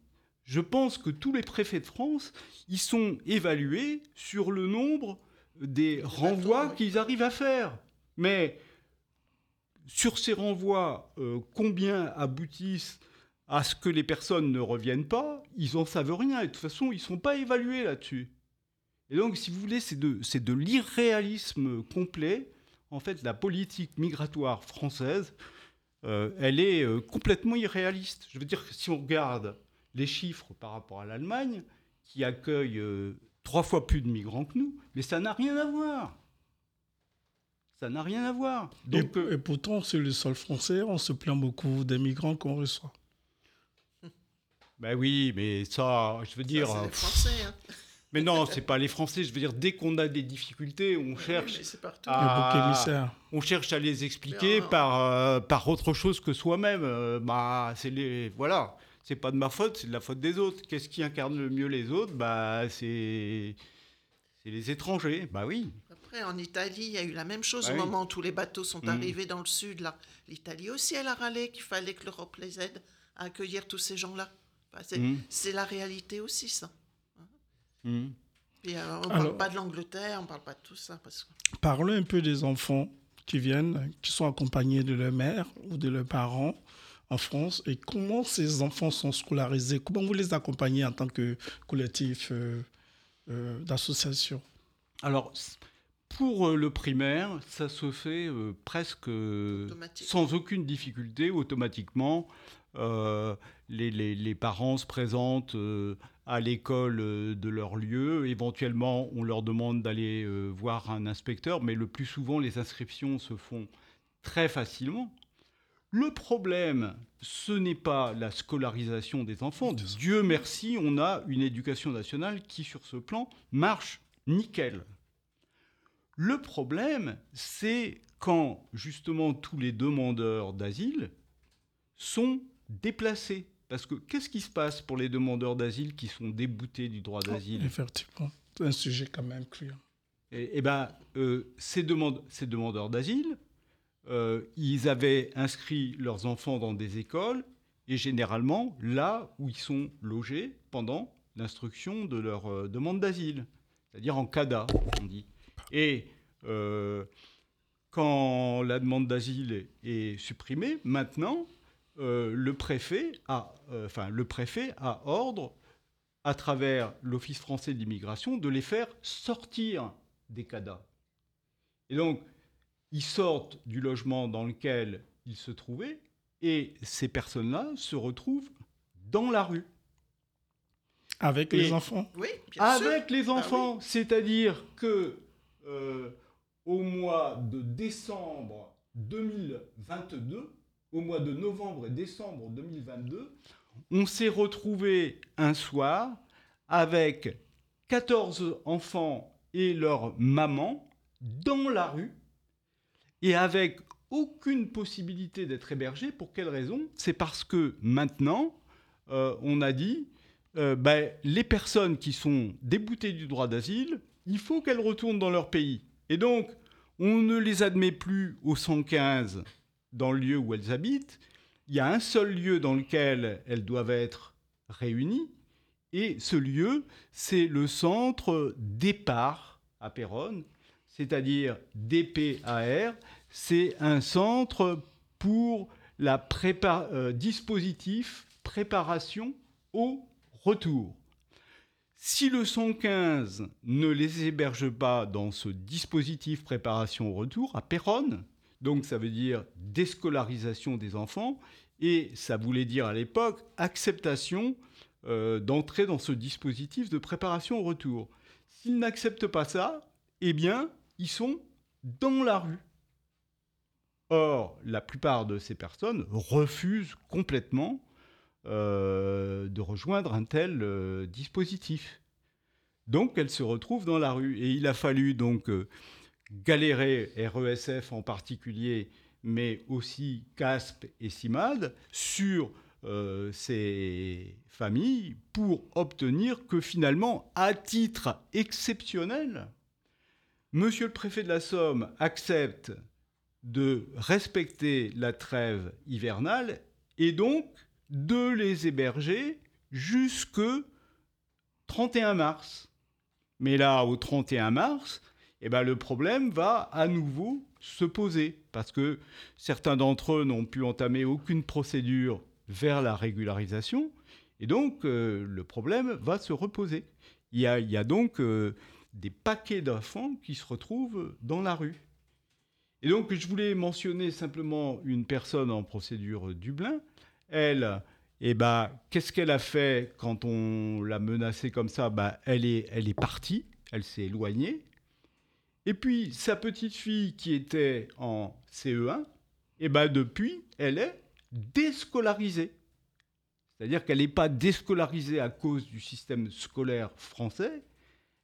Je pense que tous les préfets de France, ils sont évalués sur le nombre des renvois qu'ils arrivent à faire. Mais sur ces renvois, euh, combien aboutissent à ce que les personnes ne reviennent pas Ils n'en savent rien. Et de toute façon, ils ne sont pas évalués là-dessus. Et donc, si vous voulez, c'est de, de l'irréalisme complet. En fait, la politique migratoire française, euh, elle est euh, complètement irréaliste. Je veux dire que si on regarde les chiffres par rapport à l'Allemagne, qui accueille euh, trois fois plus de migrants que nous, mais ça n'a rien à voir. Ça n'a rien à voir. Donc, et, pourtant, c'est le sol français, on se plaint beaucoup des migrants qu'on reçoit. Ben oui, mais ça, je veux dire. c'est les Français. Hein. (laughs) Mais non, c'est pas les Français. Je veux dire, dès qu'on a des difficultés, on cherche à... on cherche à les expliquer par, euh, par autre chose que soi-même. Euh, bah, c'est les, voilà, c'est pas de ma faute, c'est de la faute des autres. Qu'est-ce qui incarne le mieux les autres? Bah, c'est, c'est les étrangers. Bah oui. Après, en Italie, il y a eu la même chose Ah au oui. moment où tous les bateaux sont Mhm. arrivés dans le sud. Là, l'Italie aussi, elle a râlé qu'il fallait que l'Europe les aide à accueillir tous ces gens-là. C'est, Mhm. c'est la réalité aussi, ça. Et, euh, on ne parle pas de l'Angleterre, on ne parle pas de tout ça. Parce que... Parlons un peu des enfants qui viennent, qui sont accompagnés de leur mère ou de leurs parents en France et comment ces enfants sont scolarisés, comment vous les accompagnez en tant que collectif euh, euh, d'association? Alors, pour le primaire, ça se fait euh, presque sans aucune difficulté, automatiquement. Les, les- les parents se présentent euh, à l'école euh, de leur lieu. Éventuellement, on leur demande d'aller euh, voir un inspecteur, mais le plus souvent, les inscriptions se font très facilement. Le problème, ce n'est pas la scolarisation des enfants. Dieu merci, on a une éducation nationale qui, sur ce plan, marche nickel. Le problème, c'est quand justement tous les demandeurs d'asile sont déplacés. Parce que qu'est-ce qui se passe pour les demandeurs d'asile qui sont déboutés du droit d'asile? Effectivement, c'est un sujet quand même cru. Eh eh ben, euh, ces, demande- ces demandeurs d'asile, euh, ils avaient inscrit leurs enfants dans des écoles et généralement là où ils sont logés pendant l'instruction de leur euh, demande d'asile, c'est-à-dire en CADA, on dit. Et quand la demande d'asile est supprimée, maintenant, le, préfet a, euh, enfin, le préfet a ordre, à travers l'Office français de l'immigration, de les faire sortir des CADA. Et donc, ils sortent du logement dans lequel ils se trouvaient et ces personnes-là se retrouvent dans la rue. Avec Et- les enfants? Oui, bien sûr. Avec les Ah enfants, c'est-à-dire que euh, au mois de décembre 2022, au mois de novembre et décembre 2022, on s'est retrouvé un soir avec 14 enfants et leur maman dans la rue et avec aucune possibilité d'être hébergés. Pour quelle raison? C'est parce que maintenant, euh, on a dit, euh, ben, les personnes qui sont déboutées du droit d'asile, il faut qu'elles retournent dans leur pays. Et donc, on ne les admet plus au 115 dans le lieu où elles habitent. Il y a un seul lieu dans lequel elles doivent être réunies. Et ce lieu, c'est le centre départ à Péronne, c'est-à-dire DPAR. C'est un centre pour la euh, dispositif préparation au retour. Si le 115 ne les héberge pas dans ce dispositif préparation au retour à Péronne, donc ça veut dire déscolarisation des enfants, et ça voulait dire à l'époque acceptation euh, d'entrer dans ce dispositif de préparation au retour. S'ils n'acceptent pas ça, eh bien, ils sont dans la rue. Or, la plupart de ces personnes refusent complètement euh, de rejoindre un tel euh, dispositif. Donc, elles se retrouvent dans la rue. Et il a fallu donc galérer, RESF en particulier, mais aussi CASP et CIMAD, sur euh, ces familles pour obtenir que finalement, à titre exceptionnel, Monsieur le préfet de la Somme accepte de respecter la trêve hivernale et donc de les héberger jusque 31 mars. Mais là, au 31 mars, eh ben, le problème va à nouveau se poser parce que certains d'entre eux n'ont pu entamer aucune procédure vers la régularisation et donc euh, le problème va se reposer. Il y a, donc euh, des paquets d'enfants qui se retrouvent dans la rue. Et donc, je voulais mentionner simplement une personne en procédure Dublin. Elle, eh ben, qu'est-ce qu'elle a fait quand on l'a menacée comme ça? Ben, elle, est, elle est partie, elle s'est éloignée. Et puis, sa petite fille qui était en CE1, eh ben, depuis, elle est déscolarisée. C'est-à-dire qu'elle n'est pas déscolarisée à cause du système scolaire français,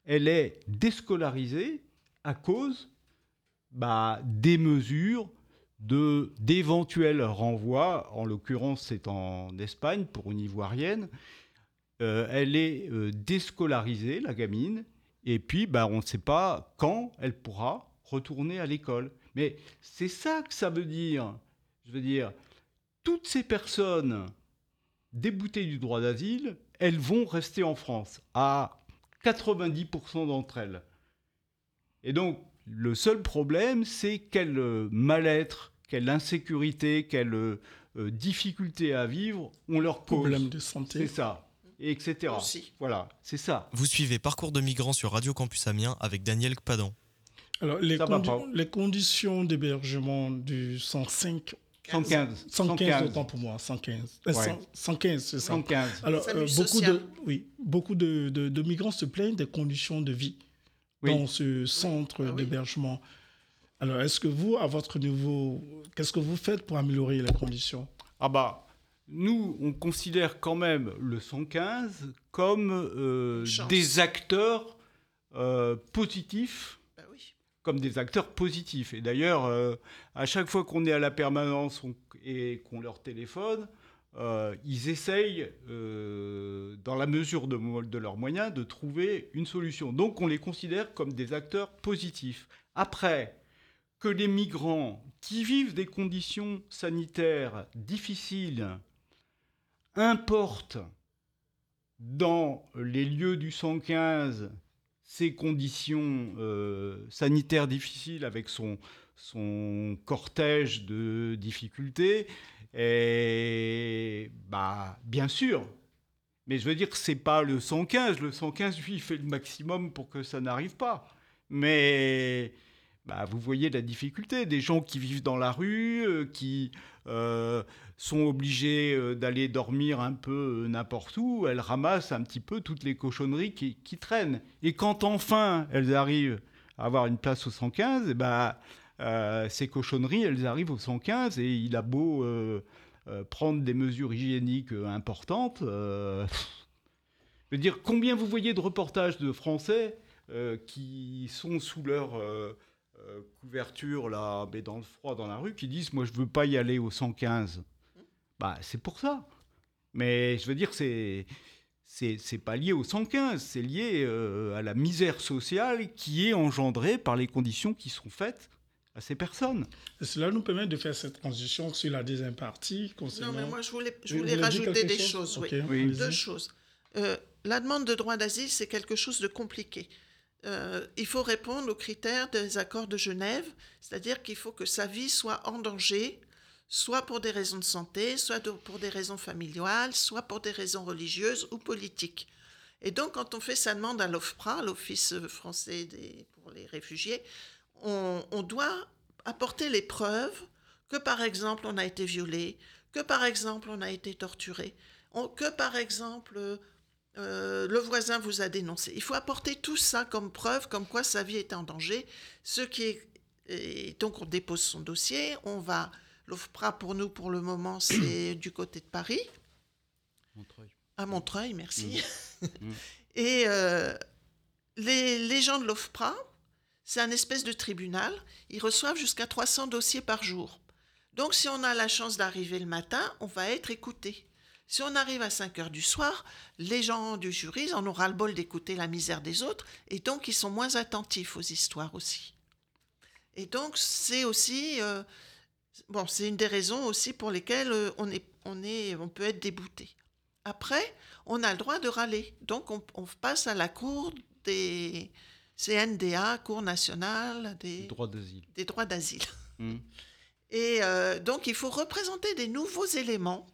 elle est déscolarisée à cause bah, des mesures de d'éventuels renvois. En l'occurrence, c'est en Espagne pour une ivoirienne. Euh, elle est euh, déscolarisée, la gamine, et puis bah, on ne sait pas quand elle pourra retourner à l'école. Mais c'est ça que ça veut dire. Je veux dire, toutes ces personnes déboutées du droit d'asile, elles vont rester en France, à 90% d'entre elles. Et donc, le seul problème, c'est quel euh, mal-être, quelle insécurité, quelle euh, difficulté à vivre on leur pose. Problème de santé. C'est ça, et etc. Aussi. Voilà, c'est ça. Vous suivez Parcours de migrants sur Radio Campus Amiens avec Daniel Kpadan. Alors, les, condi- conditions d'hébergement du 105, 115. 115 autant pour moi, 115. Euh, Ouais. 100 115, c'est ça. 115. Alors, euh, beaucoup, de, oui, beaucoup de, de- de migrants se plaignent des conditions de vie Oui. dans ce centre Ah oui. d'hébergement. Alors, est-ce que vous, à votre niveau, qu'est-ce que vous faites pour améliorer les conditions? Ah bah, nous, on considère quand même le 115 comme euh, des acteurs euh, positifs, Bah oui. comme des acteurs positifs. Et d'ailleurs, euh, à chaque fois qu'on est à la permanence on- et qu'on leur téléphone, ils essayent, dans la mesure de leurs moyens, de trouver une solution. Donc, on les considère comme des acteurs positifs. Après, que les migrants qui vivent des conditions sanitaires difficiles importent dans les lieux du 115 ces conditions euh, sanitaires difficiles avec son, cortège de difficultés, et bah, bien sûr. Mais je veux dire que c'est pas le 115. Le 115, lui, fait le maximum pour que ça n'arrive pas. Mais bah, vous voyez la difficulté des gens qui vivent dans la rue, euh, qui euh, sont obligés euh, d'aller dormir un peu n'importe où. Elles ramassent un petit peu toutes les cochonneries qui, traînent. Et quand enfin elles arrivent à avoir une place au 115, eh euh, ces cochonneries, elles arrivent au 115 et il a beau prendre des mesures hygiéniques importantes. je veux dire, combien vous voyez de reportages de Français qui sont sous leur euh, couverture, là, mais dans le froid, dans la rue, qui disent Moi, je veux pas y aller au 115. Bah, c'est pour ça. Mais je veux dire, c'est. C'est, c'est pas lié au 115, c'est lié euh, à la misère sociale qui est engendrée par les conditions qui sont faites à ces personnes. Et Cela nous permet de faire cette transition sur la deuxième partie Non, concernant... mais moi, je voulais, je voulais rajouter des chose choses. Ok, oui. Oui. allez-y. Deux choses. Euh, la demande de droit d'asile, c'est quelque chose de compliqué. Euh, il faut répondre aux critères des accords de Genève, c'est-à-dire qu'il faut que sa vie soit en danger, soit pour des raisons de santé, soit pour des raisons familiales, soit pour des raisons religieuses ou politiques. Et donc, quand on fait sa demande à l'OFPRA, l'Office français des- pour les réfugiés, on, on doit apporter les preuves que, par exemple, on a été violé, que, par exemple, on a été torturé, que, par exemple, euh, le voisin vous a dénoncé. Il faut apporter tout ça comme preuve, comme quoi sa vie est en danger. Ce qui est, et donc, on dépose son dossier. On va. L'OFPRA, pour nous, pour le moment, c'est (coughs) du côté de Paris. À Montreuil, merci. Mm. (laughs) Et euh, les, les gens de l'OFPRA, c'est un espèce de tribunal. Ils reçoivent jusqu'à 300 dossiers par jour. Donc, si on a la chance d'arriver le matin, on va être écouté. Si on arrive à 5 heures du soir, les gens du jury en aura le bol d'écouter la misère des autres, et donc ils sont moins attentifs aux histoires aussi. Et donc, c'est aussi. euh, bon, c'est une des raisons aussi pour lesquelles euh, on, est, on, est, on peut être débouté. Après, on a le droit de râler. Donc, on, on passe à la cour des CNDA, Cour nationale des, Droit d'asile. des droits d'asile. Mm. Et euh, donc, il faut représenter des nouveaux éléments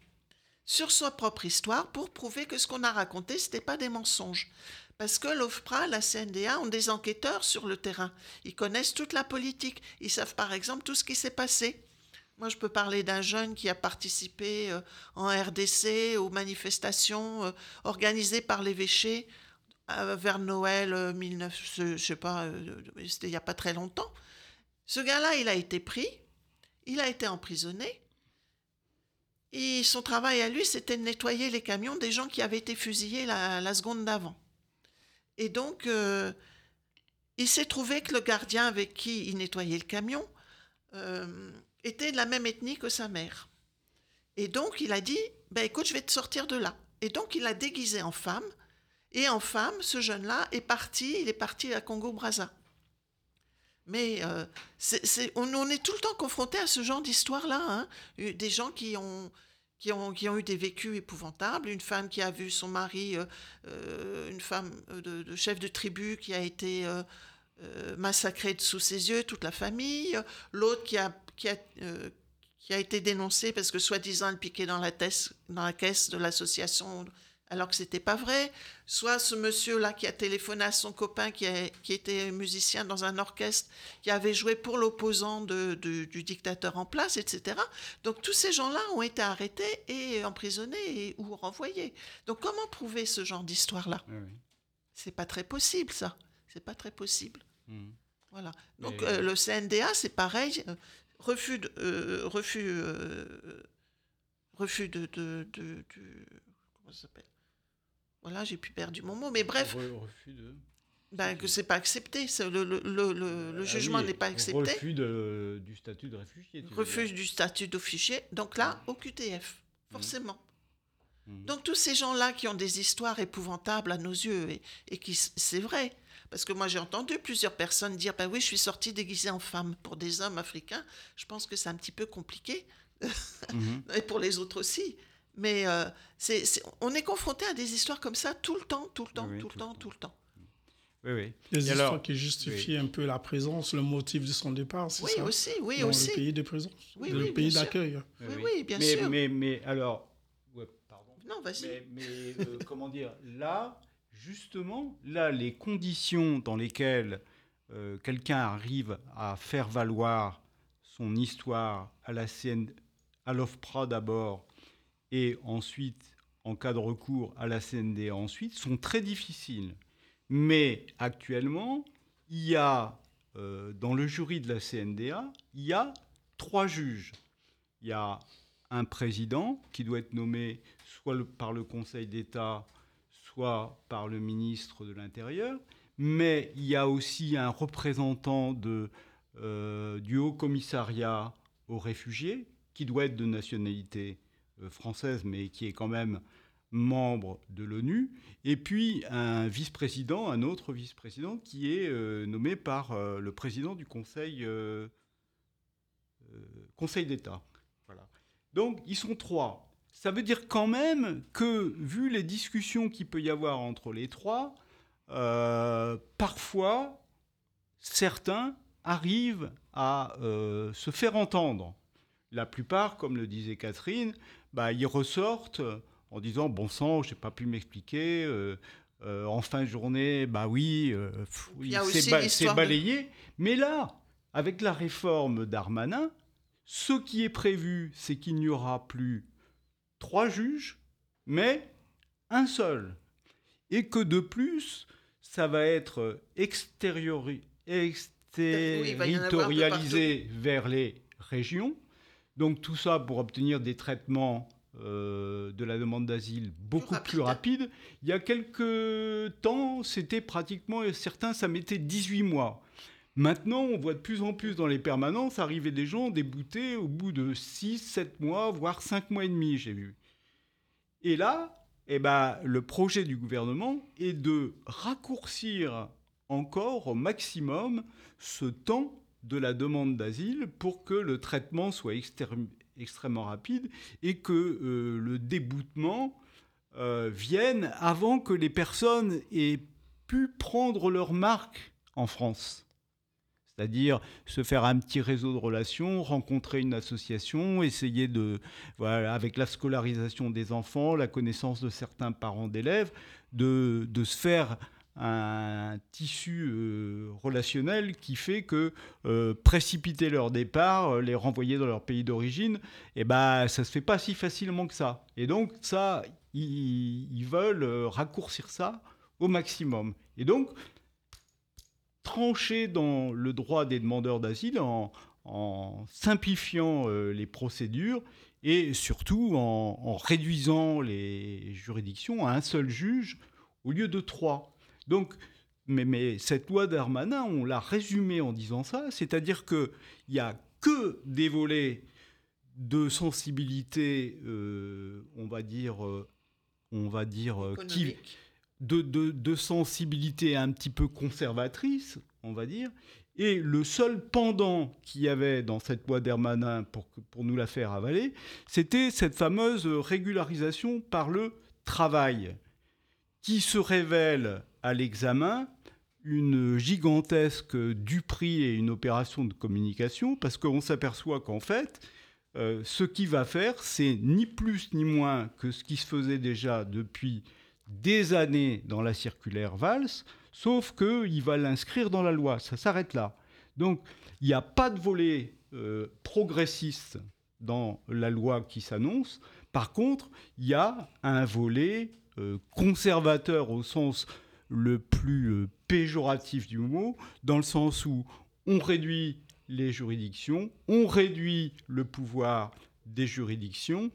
sur sa propre histoire pour prouver que ce qu'on a raconté, ce n'était pas des mensonges. Parce que l'OFPRA, la CNDA ont des enquêteurs sur le terrain. Ils connaissent toute la politique. Ils savent par exemple tout ce qui s'est passé. Moi, je peux parler d'un jeune qui a participé euh, en RDC aux manifestations euh, organisées par l'évêché euh, vers Noël euh, 19, je, sais pas, c'était il n'y a pas très longtemps. Ce gars-là, il a été pris, il a été emprisonné. Son travail à lui, c'était de nettoyer les camions des gens qui avaient été fusillés la, seconde d'avant. Et donc, euh, il s'est trouvé que le gardien avec qui il nettoyait le camion euh, était de la même ethnie que sa mère. Et donc, il a dit, ben, écoute, je vais te sortir de là. Et donc, il l'a déguisé en femme. Et en femme, ce jeune-là est parti, il est parti à Congo-Braza. Mais euh, on, est tout le temps confronté à ce genre d'histoire-là. hein. Euh, Des gens qui ont, qui, ont, qui ont eu des vécus épouvantables. Une femme qui a vu son mari, euh, une femme de, chef de tribu qui a été massacrée sous ses yeux, toute la famille. L'autre qui a, qui, a, qui a été dénoncée parce que soi-disant elle piquait dans la, tête- dans la caisse de l'association alors que c'était pas vrai. Soit ce monsieur-là qui a téléphoné à son copain qui, était musicien dans un orchestre, qui avait joué pour l'opposant de- de- du dictateur en place, etc. Donc tous ces gens-là ont été arrêtés et emprisonnés et, ou renvoyés. Donc comment prouver ce genre d'histoire-là? C'est pas très possible, ça. C'est pas très possible. Mhm. Voilà. Donc euh, le CNDA, c'est pareil. euh, refus de, euh, refus, refus de, de, de- de- comment ça s'appelle? Voilà, j'ai plus perdu mon mot. Mais bref, Re- refus de. ben, que c'est pas accepté. Le, le, le, le- le Ah jugement oui, n'est pas accepté. Refus de- du statut de réfugié. Refus du statut d'officier. Donc là, au QTF, forcément. Mhm. Donc tous ces gens-là qui ont des histoires épouvantables à nos yeux, et, et qui, c'est vrai, parce que moi j'ai entendu plusieurs personnes dire, ben oui, je suis sortie déguisée en femme pour des hommes africains, je pense que c'est un petit peu compliqué, Mhm. (laughs) et pour les autres aussi. Mais euh, on est confronté à des histoires comme ça tout le temps, tout le temps, Oui, tout le temps, tout le temps. Oui, oui. Des Et histoires alors- qui justifient un peu la présence, le motif de son départ, c'est Oui, ça? aussi, oui, Dans aussi. le pays de présence, Oui, le oui, pays d'accueil. Oui, oui, bien mais, sûr. Mais, mais alors. Ouais, pardon. Non, vas-y. Mais, mais, euh, (laughs) comment dire, là, justement, là, les conditions dans lesquelles euh, quelqu'un arrive à faire valoir son histoire à la CN, à l'OFPRA d'abord, et ensuite, en cas de recours, à la CND ensuite, sont très difficiles. Mais actuellement, il y a, euh, dans le jury de la CNDA, il y a trois juges. Il y a un président qui doit être nommé soit par le Conseil d'État, soit par le ministre de l'Intérieur, mais il y a aussi un représentant euh, du Haut Commissariat aux réfugiés, qui doit être de nationalité française, mais qui est quand même membre de l'ONU, et puis un vice-président, un autre vice-président, qui est euh, nommé par euh, le président du Conseil, euh, euh, Conseil d'État. Voilà. Donc, ils sont trois. Ça veut dire quand même que, vu les discussions qu'il peut y avoir entre les trois, euh, parfois, certains arrivent à euh, se faire entendre. La plupart, comme le disait Catherine, bah, ils ressortent en disant Bon sang, je n'ai pas pu m'expliquer. euh, euh, en fin de journée, bah oui, euh, pff, Il oui, ba- de- balayé. Mais là, avec la réforme d'Armanin, ce qui est prévu, c'est qu'il n'y aura plus trois juges, mais un seul. Et que de plus, ça va être extériori- Oui, va de exterritorialisé vers les régions. Donc tout ça pour obtenir des traitements euh, de la demande d'asile beaucoup plus rapide. rapides. Il y a quelques temps, c'était pratiquement, certains, ça mettait 18 mois. Maintenant, on voit de plus en plus dans les permanences arriver des gens déboutés au bout de 6, 7 mois, voire 5 mois et demi, j'ai vu. Et là, eh ben, le projet du gouvernement est de raccourcir encore au maximum ce temps de la demande d'asile pour que le traitement soit extrêmement rapide et que euh, le déboutement euh, vienne avant que les personnes aient pu prendre leur marque en France. C'est-à-dire se faire un petit réseau de relations, rencontrer une association, essayer de, avec la scolarisation des enfants, la connaissance de certains parents d'élèves, de se faire un tissu euh, relationnel qui fait que euh, précipiter leur départ, euh, les renvoyer dans leur pays d'origine, eh ben, ça se fait pas si facilement que ça. Et donc ça, ils, veulent raccourcir ça au maximum. Et donc, trancher dans le droit des demandeurs d'asile en, simplifiant les procédures et surtout en réduisant les juridictions à un seul juge au lieu de trois. Donc mais, mais cette loi Darmanin, on l'a résumée en disant ça, c'est-à-dire qu'il n'y a que des volets de sensibilité, euh, on va dire, euh, on va dire, euh, qui, de, de, de sensibilité un petit peu conservatrice, on va dire. Et le seul pendant qu'il y avait dans cette loi d'Hermanin pour, pour nous la faire avaler, c'était cette fameuse régularisation par le travail, qui se révèle à l'examen une gigantesque duperie et une opération de communication, parce qu'on s'aperçoit qu'en fait, euh, ce qu'il va faire, c'est ni plus ni moins que ce qui se faisait déjà depuis des années dans la circulaire Valls, sauf qu'il va l'inscrire dans la loi. Ça s'arrête là. Donc, il n'y a pas de volet euh, progressiste dans la loi qui s'annonce. Par contre, il y a un volet euh, conservateur au sens le plus euh, péjoratif du mot, dans le sens où on réduit les juridictions, on réduit le pouvoir des juridictions,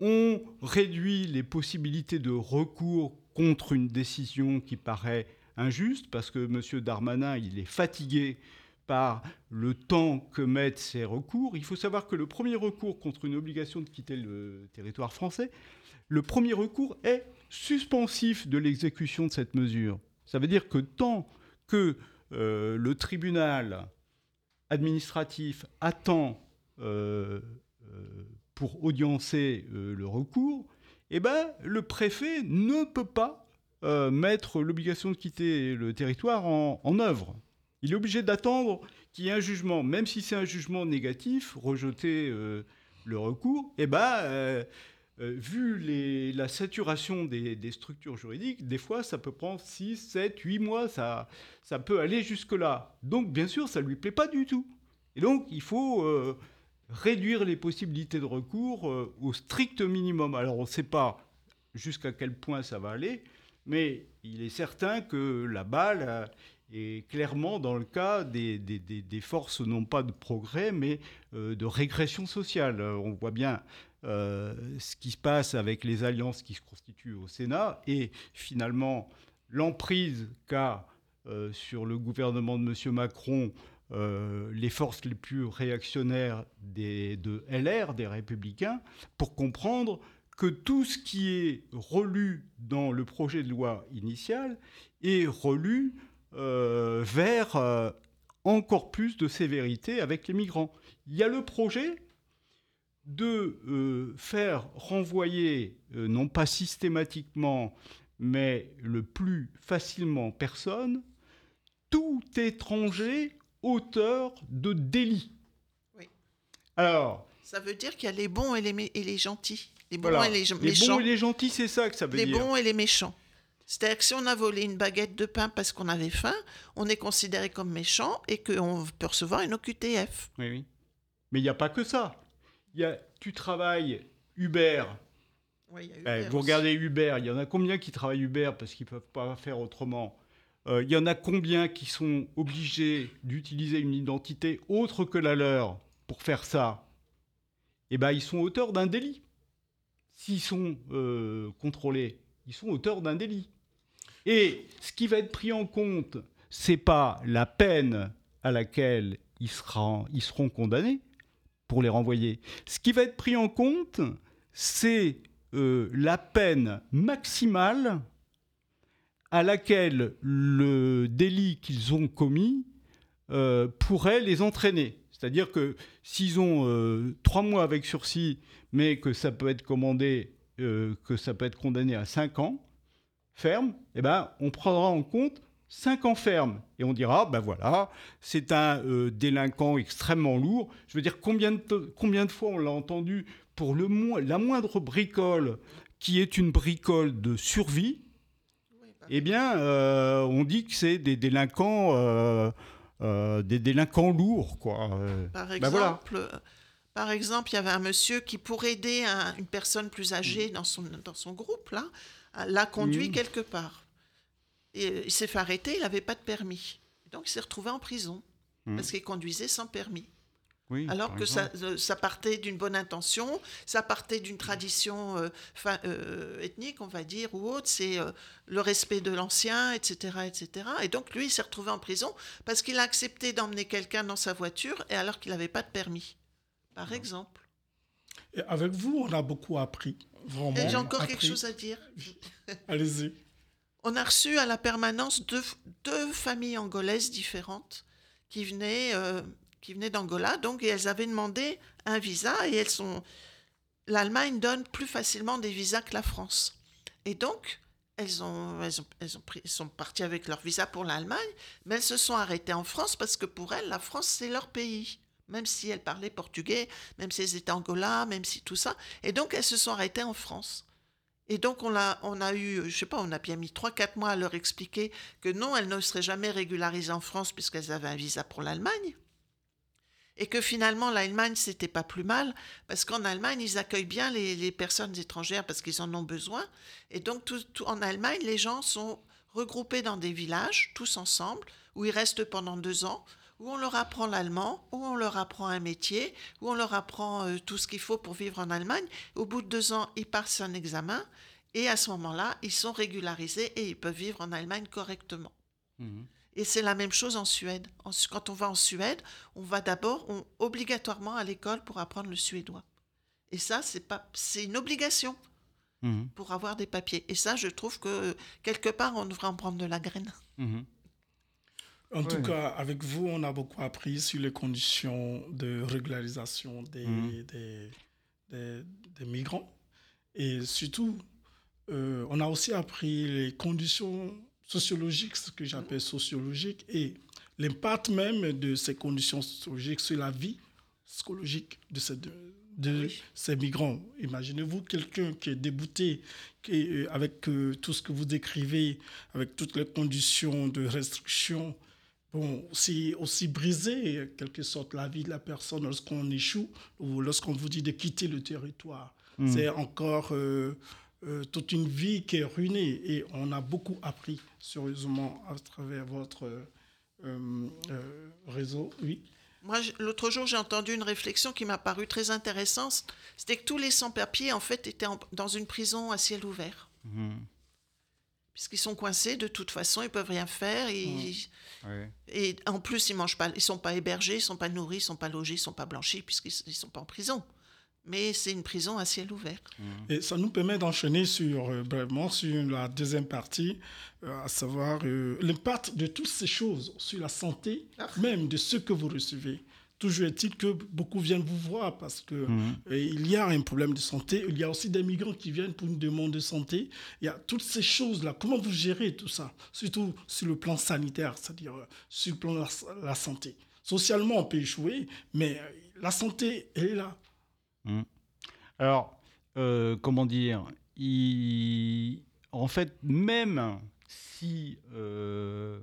on réduit les possibilités de recours contre une décision qui paraît injuste, parce que M. Darmanin, il est fatigué par le temps que mettent ces recours. Il faut savoir que le premier recours contre une obligation de quitter le territoire français, le premier recours est suspensif de l'exécution de cette mesure. Ça veut dire que tant que euh, le tribunal administratif attend euh, euh, pour audiencer le recours, eh ben, le préfet ne peut pas mettre l'obligation de quitter le territoire en, en œuvre. Il est obligé d'attendre qu'il y ait un jugement, même si c'est un jugement négatif, rejeter le recours, eh ben, euh, vu la saturation des, structures juridiques, des fois ça peut prendre 6, 7, 8 mois, ça, ça peut aller jusque-là. Donc bien sûr, ça ne lui plaît pas du tout. Et donc il faut euh, réduire les possibilités de recours euh, au strict minimum. Alors on ne sait pas jusqu'à quel point ça va aller, mais il est certain que la balle est clairement dans le cas des, forces, non pas de progrès, mais de régression sociale. On voit bien ce qui se passe avec les alliances qui se constituent au Sénat et finalement l'emprise qu'a euh, sur le gouvernement de M. Macron euh, les forces les plus réactionnaires de LR, des républicains, pour comprendre que tout ce qui est relu dans le projet de loi initial est relu euh, vers euh, encore plus de sévérité avec les migrants. Il y a le projet de euh, faire renvoyer, euh, non pas systématiquement, mais le plus facilement personne, tout étranger auteur de délit. Oui. Alors, Ça veut dire qu'il y a les bons et les, et les gentils. Les bons voilà, et les, les méchants. bons et les gentils, c'est ça que ça veut les dire. bons et les méchants. C'est-à-dire que si on a volé une baguette de pain parce qu'on avait faim, on est considéré comme méchant et qu'on peut recevoir une OQTF. Oui, oui. Mais il n'y a pas que ça. Il y a, tu travailles Uber. Y a Eh, vous aussi. regardez Uber, il y en a combien qui travaillent Uber parce qu'ils ne peuvent pas faire autrement? Euh, Il y en a combien qui sont obligés d'utiliser une identité autre que la leur pour faire ça? Eh bien, ils sont auteurs d'un délit. S'ils sont euh, contrôlés, ils sont auteurs d'un délit. Et ce qui va être pris en compte, c'est pas la peine à laquelle ils seront, ils seront condamnés pour les renvoyer. Ce qui va être pris en compte, c'est euh, la peine maximale à laquelle le délit qu'ils ont commis euh, pourrait les entraîner. C'est-à-dire que s'ils ont euh, trois mois avec sursis, mais que ça peut être commandé, que ça peut être condamné à cinq ans ferme, eh ben, on prendra en compte cinq ans ferme et on dira, ben voilà, c'est un euh, délinquant extrêmement lourd. Je veux dire, combien de, combien de fois on l'a entendu pour le mo- la moindre bricole qui est une bricole de survie, Oui, eh bien, euh, on dit que c'est des délinquants, euh, des délinquants lourds, quoi. Par ben exemple, voilà. par exemple, il y avait un monsieur qui, pour aider un- une personne plus âgée dans son, dans son groupe, là, l'a conduit Mhm. quelque part. Et euh, il s'est fait arrêter, il n'avait pas de permis. Donc il s'est retrouvé en prison Mhm. parce qu'il conduisait sans permis. Oui, Alors que ça, euh, ça partait d'une bonne intention, ça partait d'une tradition euh, euh, ethnique, on va dire, ou autre, c'est euh, le respect de l'ancien, etc., etc. Et donc lui, il s'est retrouvé en prison parce qu'il a accepté d'emmener quelqu'un dans sa voiture et alors qu'il n'avait pas de permis, par exemple. Et avec vous, on a beaucoup appris. Vraiment. J'ai encore quelque chose à dire. Allez-y. On a reçu à la permanence deux, familles angolaises différentes qui venaient, euh, venaient d'Angola, donc elles avaient demandé un visa et elles sont. L'Allemagne donne plus facilement des visas que la France. Et donc, elles, ont, elles, ont, elles, ont pris, elles sont parties avec leur visa pour l'Allemagne, mais elles se sont arrêtées en France parce que pour elles, la France, c'est leur pays. Même si elles parlaient portugais, même si elles étaient Angola, même si tout ça. Et donc, elles se sont arrêtées en France. Et donc, on a, eu, je sais pas, on a bien mis 3-4 mois à leur expliquer que non, elles ne seraient jamais régularisées en France puisqu'elles avaient un visa pour l'Allemagne. Et que finalement, l'Allemagne, c'était pas plus mal, parce qu'en Allemagne, ils accueillent bien les, personnes étrangères parce qu'ils en ont besoin. Et donc, en Allemagne, les gens sont regroupés dans des villages, tous ensemble, où ils restent pendant deux ans, où on leur apprend l'allemand, où on leur apprend un métier, où on leur apprend euh, tout ce qu'il faut pour vivre en Allemagne. Au bout de deux ans, ils passent un examen, et à ce moment-là, ils sont régularisés et ils peuvent vivre en Allemagne correctement. Mhm. Et c'est la même chose en Suède. En quand on va en Suède, on va d'abord on- obligatoirement à l'école pour apprendre le suédois. Et ça, c'est pas, c'est une obligation Mhm. pour avoir des papiers. Et ça, je trouve que quelque part, on devrait en prendre de la graine. Mhm. En tout cas, avec vous, on a beaucoup appris sur les conditions de régularisation des, des, des- des migrants. Et surtout, euh, on a aussi appris les conditions sociologiques, ce que j'appelle sociologiques, et l'impact même de ces conditions sociologiques sur la vie psychologique de ces, de, de Oui. ces migrants. Imaginez-vous quelqu'un qui est débouté qui euh, avec euh, tout ce que vous décrivez, avec toutes les conditions de restriction. Bon, c'est aussi briser, en quelque sorte, la vie de la personne lorsqu'on échoue ou lorsqu'on vous dit de quitter le territoire. Mhm. C'est encore euh, euh, toute une vie qui est ruinée et on a beaucoup appris, sérieusement, à travers votre euh, euh, réseau. Oui. Moi, l'autre jour, j'ai entendu une réflexion qui m'a paru très intéressante. C'était que tous les sans-papiers, en fait, étaient en- dans une prison à ciel ouvert. Mhm. Puisqu'ils sont coincés, de toute façon, ils peuvent rien faire. Ils, Ouais. Et en plus, ils mangent pas, ils sont pas hébergés, ils sont pas nourris, ils sont pas logés, ils sont pas blanchis puisqu'ils ils sont pas en prison. Mais c'est une prison à ciel ouvert. Mhm. Et ça nous permet d'enchaîner sur, euh, brièvement sur la deuxième partie, euh, à savoir euh, l'impact de toutes ces choses sur la santé, même de ce que vous recevez. Toujours est-il que beaucoup viennent vous voir parce que Mhm. euh, il y a un problème de santé. Il y a aussi des migrants qui viennent pour une demande de santé. Il y a toutes ces choses-là. Comment vous gérez tout ça? Surtout sur le plan sanitaire, c'est-à-dire euh, sur le plan de la, la santé. Socialement, on peut échouer, mais euh, la santé, elle est là. Alors, euh, comment dire? Il- En fait, même si euh,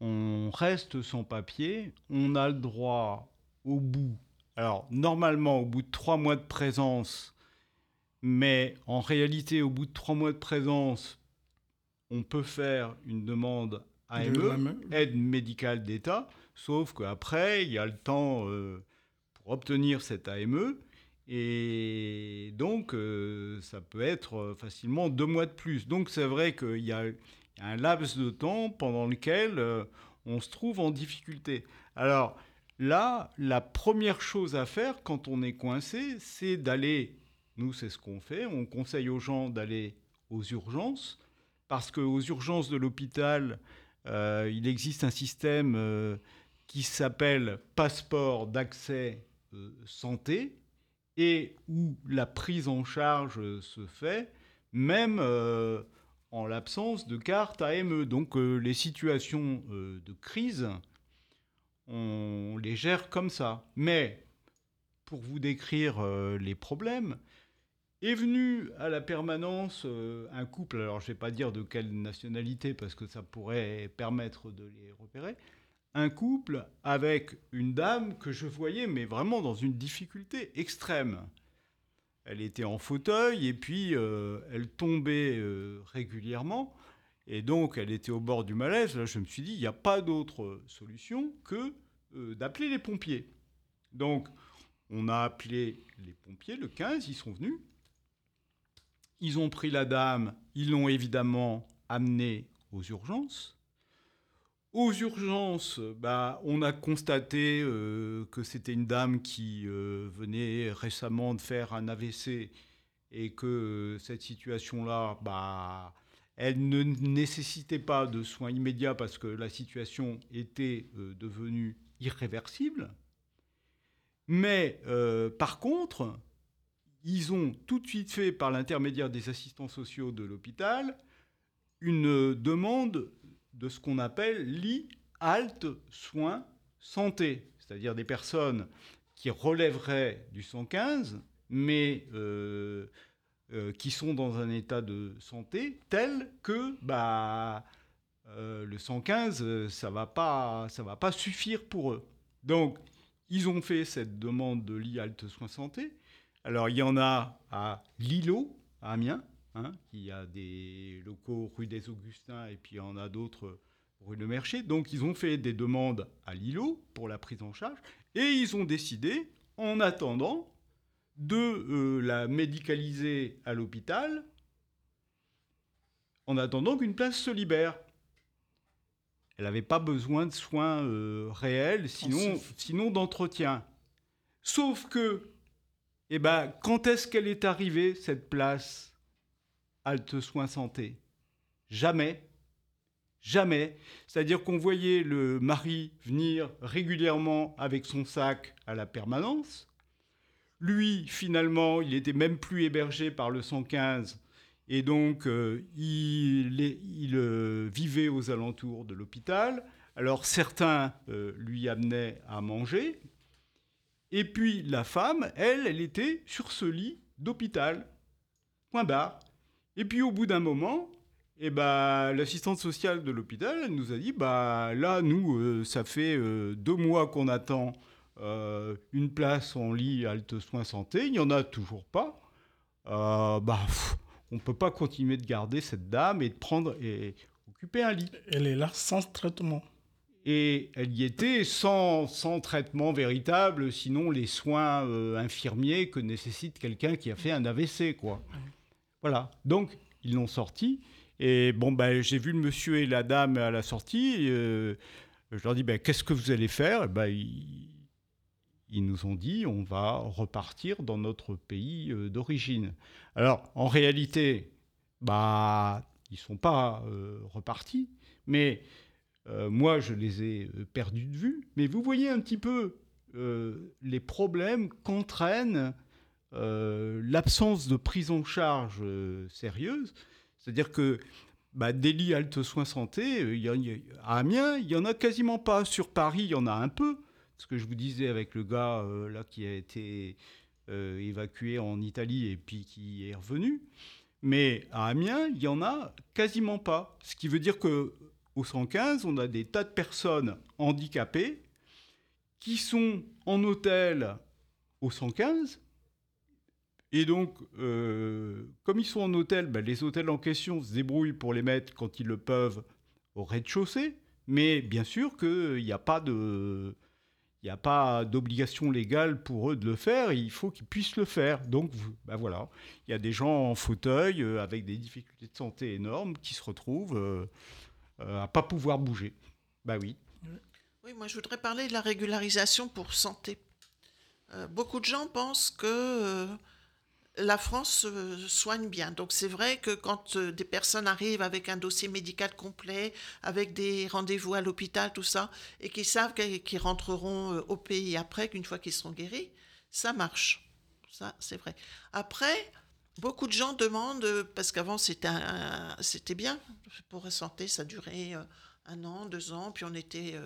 on reste sans papier, on a le droit au bout. Alors, normalement, au bout de trois mois de présence, mais en réalité, au bout de trois mois de présence, on peut faire une demande De AME main. aide médicale d'État, sauf qu'après, il y a le temps euh, pour obtenir cette AME, et donc euh, ça peut être euh, facilement deux mois de plus. Donc c'est vrai qu'il y, a il y a un laps de temps pendant lequel euh, on se trouve en difficulté. Alors là, la première chose à faire quand on est coincé, c'est d'aller, nous c'est ce qu'on fait, on conseille aux gens d'aller aux urgences, parce qu'aux urgences de l'hôpital, euh, il existe un système euh, qui s'appelle passeport d'accès euh, santé et où la prise en charge se fait même en l'absence de carte AME. Donc les situations de crise, on les gère comme ça. Mais pour vous décrire euh, les problèmes, est venu à la permanence euh, un couple, alors je ne vais pas dire de quelle nationalité parce que ça pourrait permettre de les repérer, un couple avec une dame que je voyais mais vraiment dans une difficulté extrême. Elle était en fauteuil et puis euh, elle tombait régulièrement et donc elle était au bord du malaise. Là je me suis dit il n'y a pas d'autre solution que euh, d'appeler les pompiers. Donc, on a appelé les pompiers, le 15, ils sont venus. Ils ont pris la dame, ils l'ont évidemment amenée aux urgences. Aux urgences, bah, on a constaté euh, que c'était une dame qui euh, venait récemment de faire un AVC et que euh, cette situation-là, bah, elle ne nécessitait pas de soins immédiats parce que la situation était devenue irréversible. Mais par contre, ils ont tout de suite fait, par l'intermédiaire des assistants sociaux de l'hôpital, une demande de ce qu'on appelle lit, halte, soins, santé, c'est-à-dire des personnes qui relèveraient du 115, mais euh, euh, qui sont dans un état de santé tel que bah, euh, le 115, ça ne va, pas, va pas suffire pour eux. Donc, ils ont fait cette demande de lit, halte, soins, santé. Alors, il y en a à Lilo, à Amiens, Hein, qui a des locaux rue des Augustins et puis il y en a d'autres rue de Mercher. Donc ils ont fait des demandes à Lilo pour la prise en charge et ils ont décidé, en attendant, de euh, la médicaliser à l'hôpital en attendant qu'une place se libère. Elle n'avait pas besoin de soins euh, réels, sinon, sinon d'entretien. Sauf que, eh ben, quand est-ce qu'elle est arrivée, cette place halte soins santé? Jamais. Jamais. C'est-à-dire qu'on voyait le mari venir régulièrement avec son sac à la permanence. Lui, finalement, il était même plus hébergé par le 115 et donc euh, il, euh, vivait aux alentours de l'hôpital. Alors certains euh, lui amenaient à manger. Et puis la femme, elle, elle était sur ce lit d'hôpital. Point barre. Et puis au bout d'un moment, eh ben, l'assistante sociale de l'hôpital nous a dit bah, là, nous, ça fait deux mois qu'on attend euh, une place en lit halte soins santé, il n'y en a toujours pas. bah, on ne peut pas continuer de garder cette dame et de prendre et occuper un lit. Elle est là sans traitement. Et elle y était sans, sans traitement véritable, sinon les soins infirmiers que nécessite quelqu'un qui a fait un AVC, quoi. Voilà. Donc, ils l'ont sorti. Et bon, ben, j'ai vu le monsieur et la dame à la sortie. Euh, je leur dis, ben, qu'est-ce que vous allez faire? Ben, ils, nous ont dit, on va repartir dans notre pays euh, d'origine. Alors, en réalité, bah, ils sont pas euh, repartis. Mais moi, je les ai perdus de vue. Mais vous voyez un petit peu les problèmes qu'entraîne euh, l'absence de prise en charge euh, sérieuse. C'est-à-dire que bah, des halte soins santé, euh, y a, à Amiens, il n'y en a quasiment pas. Sur Paris, il y en a un peu. Ce que je vous disais avec le gars là qui a été évacué en Italie et puis qui est revenu. Mais à Amiens, il n'y en a quasiment pas. Ce qui veut dire que au 115, on a des tas de personnes handicapées qui sont en hôtel au 115 et donc, euh, comme ils sont en hôtel, ben, les hôtels en question se débrouillent pour les mettre quand ils le peuvent au rez-de-chaussée. Mais bien sûr qu'il n'y a pas de... Il a pas d'obligation légale pour eux de le faire, il faut qu'ils puissent le faire. Donc, ben voilà, il y a des gens en fauteuil euh, avec des difficultés de santé énormes qui se retrouvent euh, à pas pouvoir bouger. Bah oui. Oui, moi je voudrais parler de la régularisation pour santé. beaucoup de gens pensent que la France soigne bien. Donc c'est vrai que quand euh, des personnes arrivent avec un dossier médical complet, avec des rendez-vous à l'hôpital, tout ça, et qui savent qu'ils rentreront euh, au pays après, qu'une fois qu'ils seront guéris, ça marche. Ça, c'est vrai. Après, beaucoup de gens demandent, euh, parce qu'avant c'était, c'était bien, pour la santé, ça durait un an, deux ans, puis on était,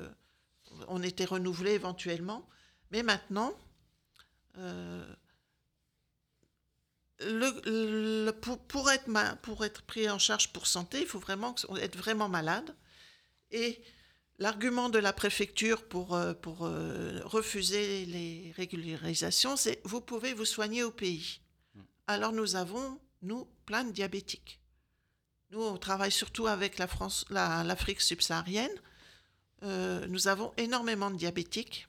on était renouvelé éventuellement. Mais maintenant, le, pour, être pour être pris en charge pour santé, il faut vraiment être vraiment malade. Et l'argument de la préfecture pour, euh, pour euh, refuser les régularisations, c'est vous pouvez vous soigner au pays. Hmm. Alors nous avons, nous, plein de diabétiques. Nous, on travaille surtout avec la France, l'Afrique subsaharienne. Euh, nous avons énormément de diabétiques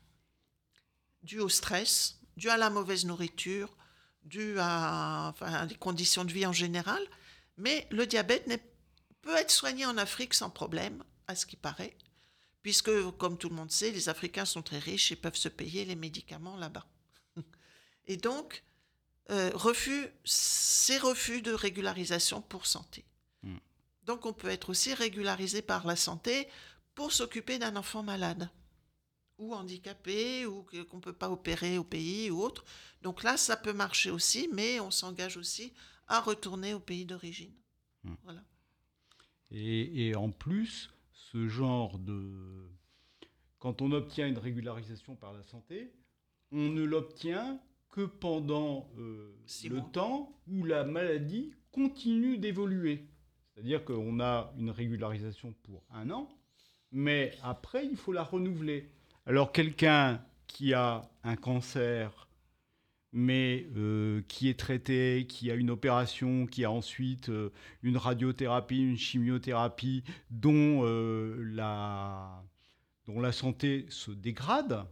dû au stress, dû à la mauvaise nourriture, dû à, enfin, les conditions de vie en général. Mais le diabète peut être soigné en Afrique sans problème, à ce qui paraît, puisque, comme tout le monde sait, les Africains sont très riches et peuvent se payer les médicaments là-bas. (laughs) Et donc, euh, refus, ces refus de régularisation pour santé. Hmm. Donc, on peut être aussi régularisé par la santé pour s'occuper d'un enfant malade ou handicapé ou qu'on ne peut pas opérer au pays ou autre. Donc là, ça peut marcher aussi, mais on s'engage aussi à retourner au pays d'origine. Hmm. Voilà. Et, et, en plus, ce genre de... Quand on obtient une régularisation par la santé, on ne l'obtient que pendant euh, le temps où la maladie continue d'évoluer. C'est-à-dire qu'on a une régularisation pour un an, mais après, il faut la renouveler. Alors quelqu'un qui a un cancer, mais euh, qui est traité, qui a une opération, qui a ensuite euh, une radiothérapie, une chimiothérapie, dont, la, dont la santé se dégrade,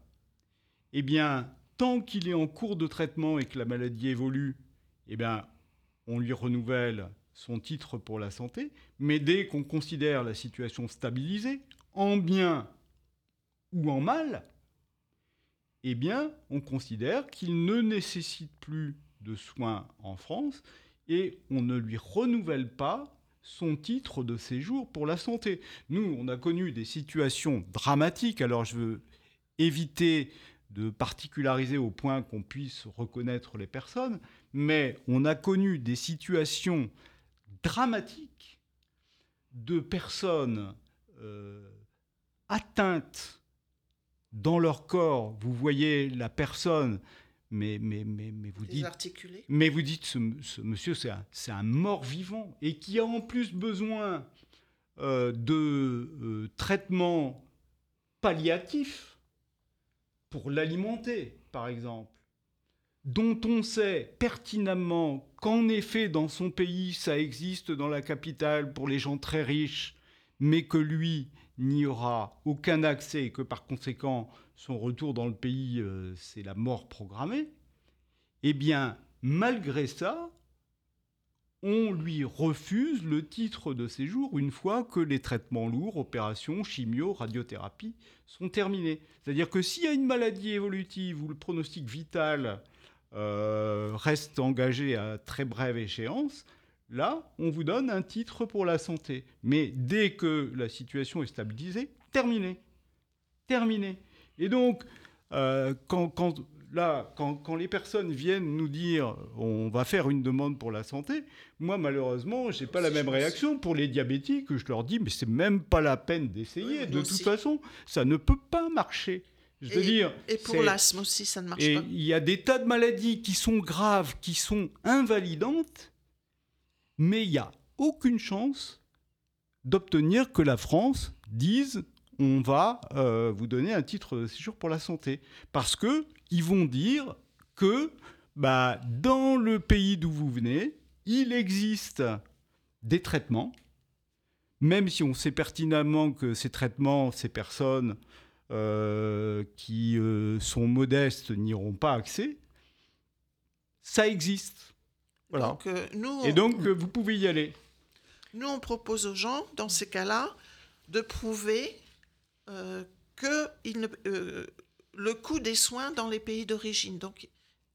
eh bien, tant qu'il est en cours de traitement et que la maladie évolue, eh bien, on lui renouvelle son titre pour la santé. Mais dès qu'on considère la situation stabilisée, en bien ou en mal, eh bien, on considère qu'il ne nécessite plus de soins en France et on ne lui renouvelle pas son titre de séjour pour la santé. Nous, on a connu des situations dramatiques, alors je veux éviter de particulariser au point qu'on puisse reconnaître les personnes, mais on a connu des situations dramatiques de personnes euh, atteintes dans leur corps. Vous voyez la personne, mais, mais, mais, mais vous dites... Mais vous dites, ce, monsieur, c'est un, un mort-vivant, et qui a en plus besoin euh, de euh, traitements palliatifs pour l'alimenter, par exemple, dont on sait pertinemment qu'en effet, dans son pays, ça existe dans la capitale pour les gens très riches, mais que lui n'y aura aucun accès et que par conséquent, son retour dans le pays, euh, c'est la mort programmée, eh bien, malgré ça, on lui refuse le titre de séjour une fois que les traitements lourds, opérations, chimio, radiothérapie sont terminés. C'est-à-dire que s'il y a une maladie évolutive où le pronostic vital euh, reste engagé à très brève échéance, là, on vous donne un titre pour la santé. Mais dès que la situation est stabilisée, terminé. Terminé. Et donc, euh, quand, quand là, quand, les personnes viennent nous dire on va faire une demande pour la santé, moi malheureusement, je n'ai pas la même réaction pour les diabétiques. Je leur dis mais c'est même pas la peine d'essayer. de toute façon, ça ne peut pas marcher. Je veux et, dire. Et pour l'asthme aussi, ça ne marche pas. Il y a des tas de maladies qui sont graves, qui sont invalidantes, mais il n'y a aucune chance d'obtenir que la France dise on va euh, vous donner un titre de séjour pour la santé. Parce que ils vont dire que bah, dans le pays d'où vous venez, il existe des traitements, même si on sait pertinemment que ces traitements, ces personnes euh, qui euh, sont modestes n'iront pas accès, ça existe. Voilà. Et donc, vous pouvez y aller. Nous, on propose aux gens, dans ces cas-là, de prouver euh, que euh, le coût des soins dans les pays d'origine. Donc,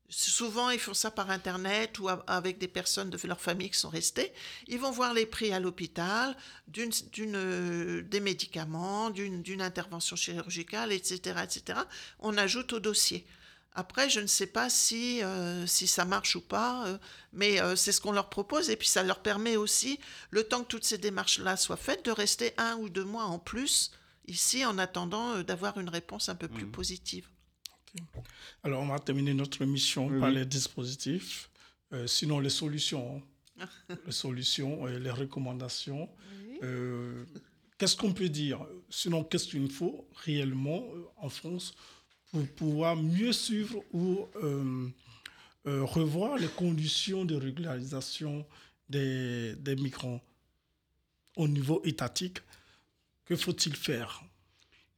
souvent, ils font ça par Internet ou avec des personnes de leur famille qui sont restées. Ils vont voir les prix à l'hôpital, d'une, euh, des médicaments, d'une, intervention chirurgicale, etc., etc. On ajoute au dossier. Après, je ne sais pas si, si ça marche ou pas, mais c'est ce qu'on leur propose. Et puis, ça leur permet aussi, le temps que toutes ces démarches-là soient faites, de rester un ou deux mois en plus ici en attendant euh, d'avoir une réponse un peu plus mhm. positive. Alors, on va terminer notre émission par les dispositifs, euh, sinon les solutions, (laughs) les solutions et les recommandations. Euh, qu'est-ce qu'on peut dire? Sinon, qu'est-ce qu'il faut réellement en France pour pouvoir mieux suivre ou revoir les conditions de régularisation des, des migrants au niveau étatique que faut-il faire?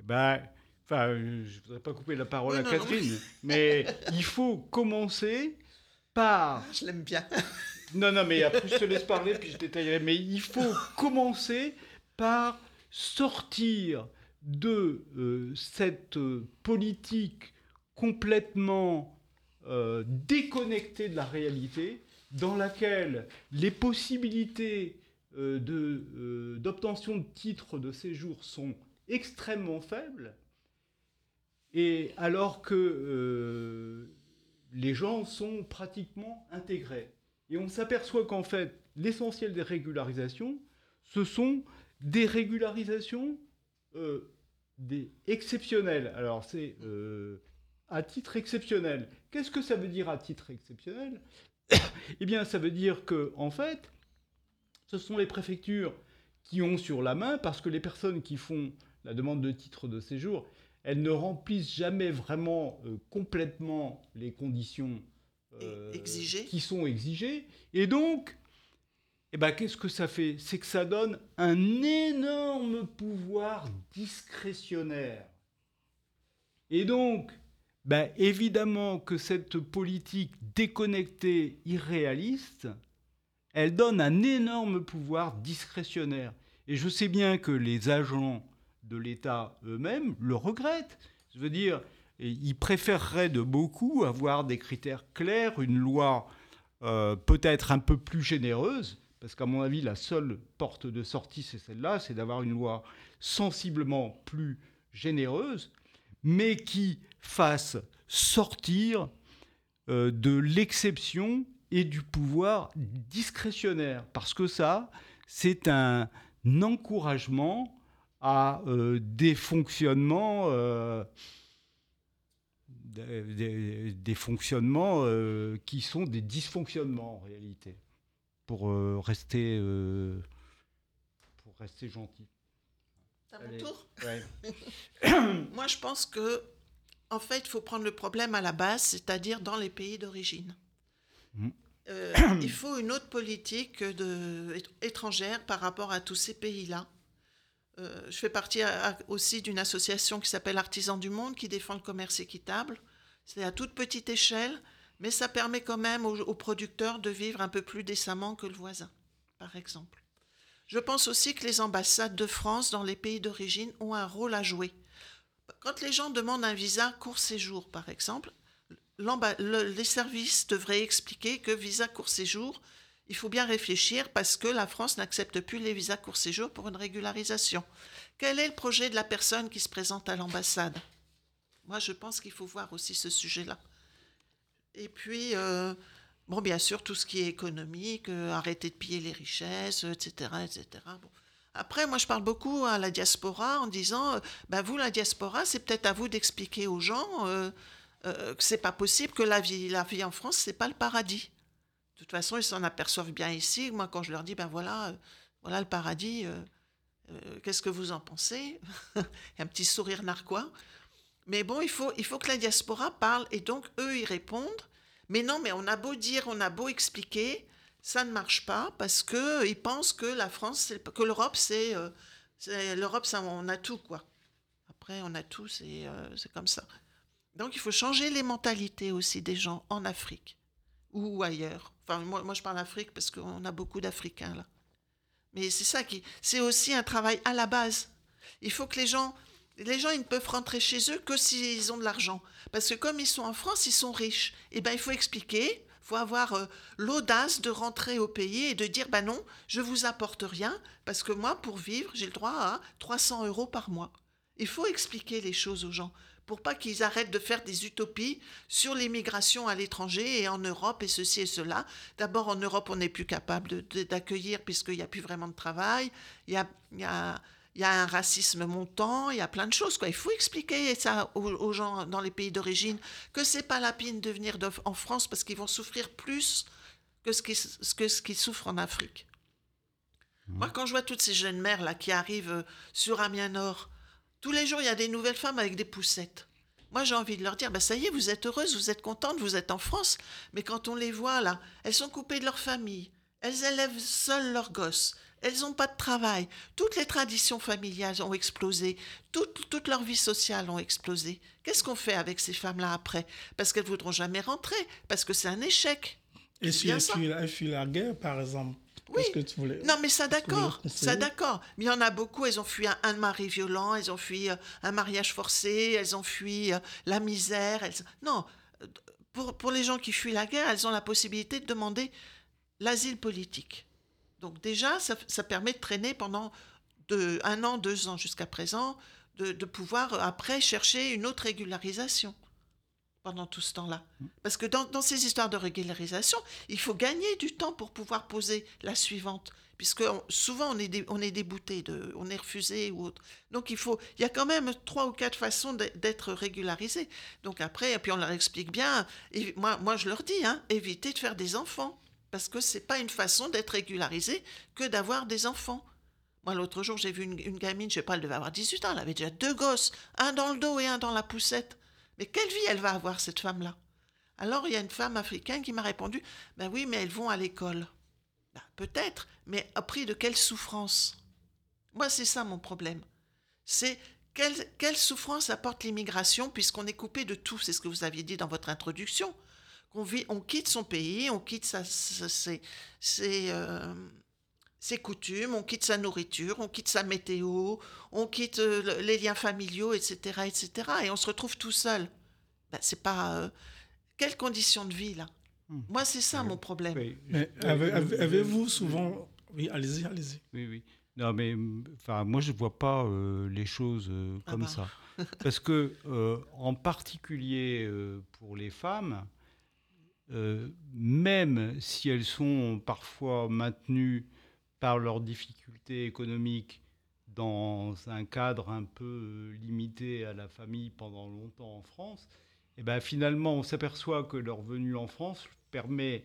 Ben, Enfin, euh, je ne voudrais pas couper la parole à non, non, Catherine, mais il faut commencer par Je l'aime bien. (laughs) Non, non, mais après, je te laisse parler, puis je détaillerai. Mais il faut commencer par sortir de euh, cette euh, politique complètement euh, déconnectée de la réalité, dans laquelle les possibilités d'obtention de titres de séjour sont extrêmement faibles, et alors que les gens sont pratiquement intégrés. Et on s'aperçoit qu'en fait, l'essentiel des régularisations, ce sont des régularisations des exceptionnelles. Alors, c'est euh, à titre exceptionnel. Qu'est-ce que ça veut dire à titre exceptionnel? (coughs) Eh bien, ça veut dire que, en fait, ce sont les préfectures qui ont sur la main, parce que les personnes qui font la demande de titre de séjour, elles ne remplissent jamais vraiment euh, complètement les conditions euh, qui sont exigées. Et donc, eh ben, qu'est-ce que ça fait? C'est que ça donne un énorme pouvoir discrétionnaire. Et donc, ben, évidemment que cette politique déconnectée, irréaliste, elle donne un énorme pouvoir discrétionnaire. Et je sais bien que les agents de l'État eux-mêmes le regrettent. Je veux dire, ils préféreraient de beaucoup avoir des critères clairs, une loi euh, peut-être un peu plus généreuse, parce qu'à mon avis, la seule porte de sortie, c'est celle-là, c'est d'avoir une loi sensiblement plus généreuse, mais qui fasse sortir euh, de l'exception et du pouvoir discrétionnaire, parce que ça, c'est un encouragement à euh, des fonctionnements, euh, qui sont des dysfonctionnements en réalité, pour euh, rester, euh, pour rester gentil. C'est à mon tour Ouais. (coughs) Moi, je pense que, en fait, il faut prendre le problème à la base, c'est-à-dire dans les pays d'origine. Mhm. Euh, (coughs) il faut une autre politique de, étrangère par rapport à tous ces pays-là. Euh, je fais partie à- à- aussi d'une association qui s'appelle Artisans du Monde, qui défend le commerce équitable. C'est à toute petite échelle, mais ça permet quand même aux, producteurs de vivre un peu plus décemment que le voisin, par exemple. Je pense aussi que les ambassades de France dans les pays d'origine ont un rôle à jouer. Quand les gens demandent un visa court séjour, par exemple, les services devraient expliquer que visa court séjour, il faut bien réfléchir parce que la France n'accepte plus les visas court séjour pour une régularisation. Quel est le projet de la personne qui se présente à l'ambassade? Moi, je pense qu'il faut voir aussi ce sujet-là. Et puis, euh, bon, bien sûr, tout ce qui est économique, euh, arrêter de piller les richesses, etc., etc. Bon. Après, moi, je parle beaucoup à la diaspora en disant, euh, ben, vous, la diaspora, c'est peut-être à vous d'expliquer aux gens que c'est pas possible, que la vie, la vie en France, c'est pas le paradis. De toute façon, ils s'en aperçoivent bien ici. Moi, quand je leur dis, ben voilà, voilà le paradis, qu'est-ce que vous en pensez? (laughs) Un petit sourire narquois. Mais bon, il faut, il faut que la diaspora parle et donc eux, ils répondent. Mais non, mais on a beau dire, on a beau expliquer, ça ne marche pas parce que ils pensent que la France, que l'Europe, c'est, euh, l'Europe, on a tout quoi. Après, on a tout, c'est, euh, c'est comme ça. Donc, il faut changer les mentalités aussi des gens en Afrique ou ailleurs. Enfin, moi, moi je parle Afrique parce qu'on a beaucoup d'Africains là. Mais c'est ça qui, c'est aussi un travail à la base. Il faut que les gens, les gens, ils ne peuvent rentrer chez eux que s'ils ont de l'argent. Parce que comme ils sont en France, ils sont riches. Et ben, il faut expliquer, il faut avoir euh, l'audace de rentrer au pays et de dire, ben non, je vous apporte rien, parce que moi, pour vivre, j'ai le droit à 300 euros par mois. Il faut expliquer les choses aux gens pour pas qu'ils arrêtent de faire des utopies sur l'immigration à l'étranger et en Europe et ceci et cela. D'abord, en Europe, on n'est plus capable d'accueillir puisqu'il n'y a plus vraiment de travail. Il y a- il y a un racisme montant, il y a plein de choses. Quoi. Il faut expliquer ça aux, aux gens dans les pays d'origine, que c'est pas la peine de venir de- en France parce qu'ils vont souffrir plus que ce qu'ils ce souffrent en Afrique. Moi, quand je vois toutes ces jeunes mères là qui arrivent euh, sur Amiens Nord, tous les jours, il y a des nouvelles femmes avec des poussettes. Moi, j'ai envie de leur dire, bah, ça y est, vous êtes heureuses, vous êtes contentes, vous êtes en France. Mais quand on les voit là, elles sont coupées de leur famille. Elles élèvent seules leurs gosses. Elles n'ont pas de travail. Toutes les traditions familiales ont explosé. Toute, toute leur vie sociale ont explosé. Qu'est-ce qu'on fait avec ces femmes-là après? Parce qu'elles voudront jamais rentrer, parce que c'est un échec. Et si bien elle ça. fuit, la- guerre, par exemple Oui. Que tu voulais Non, mais ça d'accord, ça d'accord. Mais il y en a beaucoup, elles ont fui un, un mari violent, elles ont fui euh, un mariage forcé, elles ont fui euh, la misère. Elles... Non, pour, pour les gens qui fuient la guerre, elles ont la possibilité de demander l'asile politique. Donc déjà, ça, ça permet de traîner pendant de, un an, deux ans jusqu'à présent, de, de pouvoir euh, après chercher une autre régularisation pendant tout ce temps-là. Parce que dans, dans ces histoires de régularisation, il faut gagner du temps pour pouvoir poser la suivante. Puisque on- souvent on est, dé- on est débouté, de, on est refusé ou autre. Donc il faut, il y a quand même trois ou quatre façons d'être régularisé. Donc après, et puis on leur explique bien. Et moi, moi je leur dis, hein, évitez de faire des enfants, parce que c'est pas une façon d'être régularisé que d'avoir des enfants. Moi, l'autre jour, j'ai vu une, gamine, je sais pas, elle devait avoir 18 ans, elle avait déjà deux gosses, un dans le dos et un dans la poussette. Mais quelle vie elle va avoir, cette femme-là? Alors, il y a une femme africaine qui m'a répondu Ben oui, mais elles vont à l'école. Ben, Peut-être, mais à prix de quelle souffrance? Moi, c'est ça mon problème. C'est quelle, quelle souffrance apporte l'immigration, puisqu'on est coupé de tout, c'est ce que vous aviez dit dans votre introduction. Qu'on vit, on quitte son pays, on quitte sa, sa- ses, ses, euh, ses coutumes, on quitte sa nourriture, on quitte sa météo, on quitte euh, le- les liens familiaux, etc., etc. Et on se retrouve tout seul. Ben, c'est pas. euh, quelles conditions de vie, là? Hmm. Moi, c'est ça Oui. mon problème. Oui, Mais je- avez- avez- avez-vous souvent... Oui, allez-y, allez-y. Oui, oui. Non, mais mm, enfin, moi, je ne vois pas euh, les choses euh, Ah comme bah. ça. (laughs) Parce que, euh, en particulier euh, pour les femmes, euh, même si elles sont parfois maintenues par leurs difficultés économiques dans un cadre un peu euh, limité à la famille pendant longtemps en France, et ben finalement, on s'aperçoit que leur venue en France permet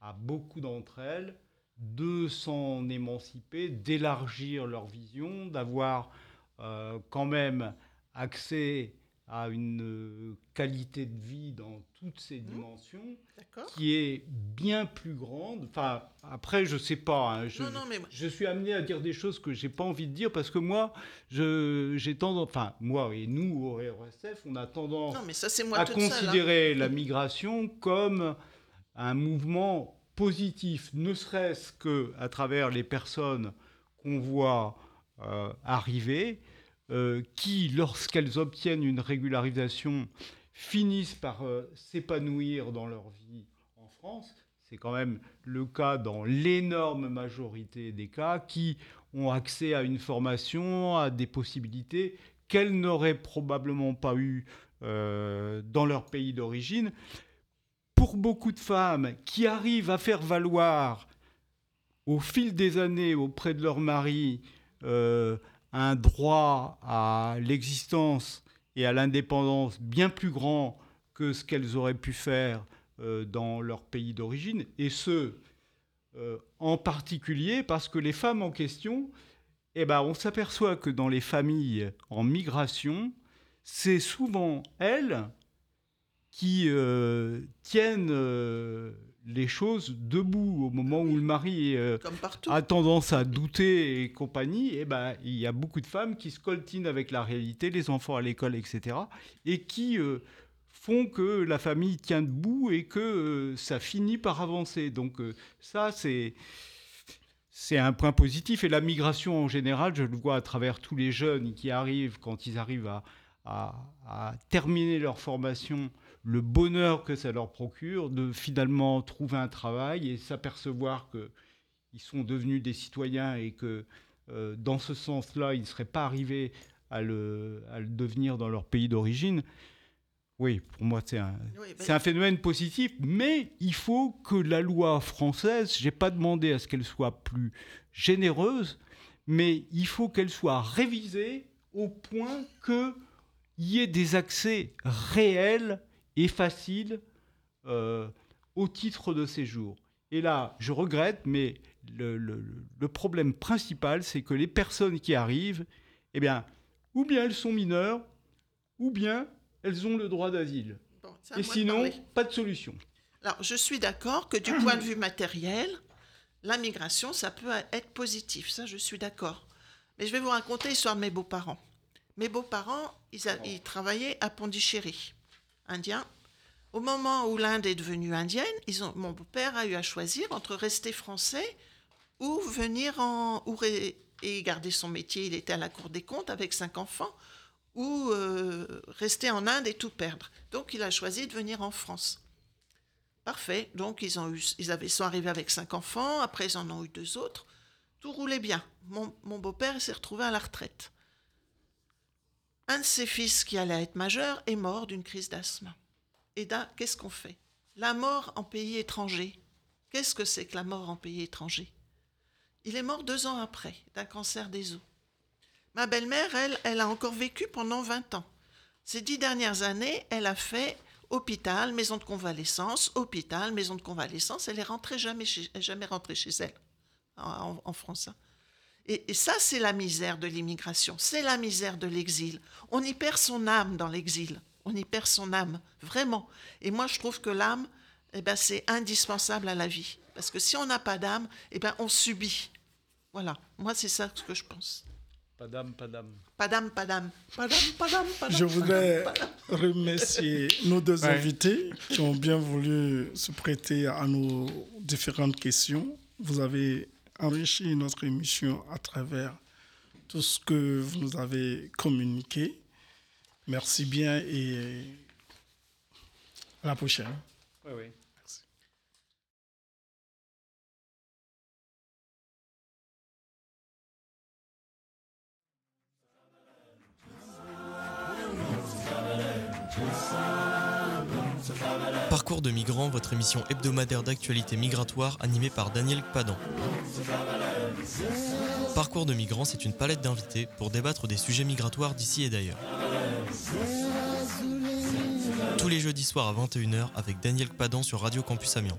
à beaucoup d'entre elles de s'en émanciper, d'élargir leur vision, d'avoir euh, quand même accès à une euh, qualité de vie dans toutes ces dimensions D'accord qui est bien plus grande. Enfin, après, je sais pas. hein, je, Non, non, mais je suis amené à dire des choses que j'ai pas envie de dire parce que moi, j'ai tendance, enfin, moi et nous au RSF, on a tendance Non, mais ça, c'est moi à seule. hein. considérer la migration comme un mouvement positif, ne serait-ce que à travers les personnes qu'on voit euh, arriver, euh, qui, lorsqu'elles obtiennent une régularisation, finissent par euh, s'épanouir dans leur vie en France. C'est quand même le cas dans l'énorme majorité des cas qui ont accès à une formation, à des possibilités qu'elles n'auraient probablement pas eues euh, dans leur pays d'origine. Pour beaucoup de femmes qui arrivent à faire valoir au fil des années auprès de leur mari un droit à l'existence et à l'indépendance bien plus grand que ce qu'elles auraient pu faire euh, dans leur pays d'origine, et ce, euh, en particulier parce que les femmes en question, eh ben, on s'aperçoit que dans les familles en migration, c'est souvent elles qui euh, tiennent les choses debout au moment où le mari euh, a tendance à douter et compagnie, et ben, il y a beaucoup de femmes qui se coltinent avec la réalité, les enfants à l'école, etc., et qui euh, font que la famille tient debout et que euh, ça finit par avancer. Donc ça, c'est... C'est un point positif et la migration en général, je le vois à travers tous les jeunes qui arrivent, quand ils arrivent à, à- à terminer leur formation, le bonheur que ça leur procure de finalement trouver un travail et s'apercevoir que ils sont devenus des citoyens et que euh, dans ce sens-là, ils ne seraient pas arrivés à le, à le devenir dans leur pays d'origine. Oui, pour moi, c'est un, Oui, ben, c'est un phénomène positif, mais il faut que la loi française, j'ai pas demandé à ce qu'elle soit plus généreuse, mais il faut qu'elle soit révisée au point qu'il y ait des accès réels et faciles euh, au titre de séjour. Et là, je regrette, mais le, le- le problème principal, c'est que les personnes qui arrivent, eh bien, ou bien elles sont mineures, ou bien elles ont le droit d'asile. bon, Et de sinon, pas de solution. Alors, je suis d'accord que du point de vue matériel, la migration, ça peut être positif, ça je suis d'accord. Mais je vais vous raconter l'histoire de mes beaux-parents. Mes beaux-parents, ils, ils, travaillaient à Pondichéry, indien. Au moment où l'Inde est devenue indienne, ils ont, mon beau-père a eu à choisir entre rester français ou venir en... Ou et garder son métier, il était à la Cour des comptes avec cinq enfants, ou euh, rester en Inde et tout perdre. Donc il a choisi de venir en France. Parfait. Donc ils, ont eu, ils avaient, sont arrivés avec cinq enfants, après ils en ont eu deux autres. Tout roulait bien. Mon beau-père s'est retrouvé à la retraite. Un de ses fils, qui allait être majeur, est mort d'une crise d'asthme. Et là, qu'est-ce qu'on fait? La mort en pays étranger. Qu'est-ce que c'est que la mort en pays étranger? Il est mort deux ans après d'un cancer des os. Ma belle-mère, elle, elle a encore vécu pendant 20 ans. Ces dix dernières années, elle a fait hôpital, maison de convalescence, hôpital, maison de convalescence. Elle est rentrée jamais, jamais rentrée chez elle en, France. Hein. Et, ça, c'est la misère de l'immigration, c'est la misère de l'exil. On y perd son âme dans l'exil, on y perd son âme, vraiment. Et moi, je trouve que l'âme, eh ben, c'est indispensable à la vie. Parce que si on n'a pas d'âme, eh ben, on subit. Voilà, moi, c'est ça ce que je pense. Padam, padam. Padam, padam. Padam, padam, padam. Je voudrais remercier nos deux invités qui ont bien voulu se prêter à nos différentes questions. Vous avez enrichi notre émission à travers tout ce que vous nous avez communiqué. Merci bien et à la prochaine. Oui, oui. Parcours de migrants, votre émission hebdomadaire d'actualité migratoire animée par Daniel Padan. Parcours de migrants, c'est une palette d'invités pour débattre des sujets migratoires d'ici et d'ailleurs. Tous les jeudis soirs à 21h avec Daniel Padan sur Radio Campus Amiens.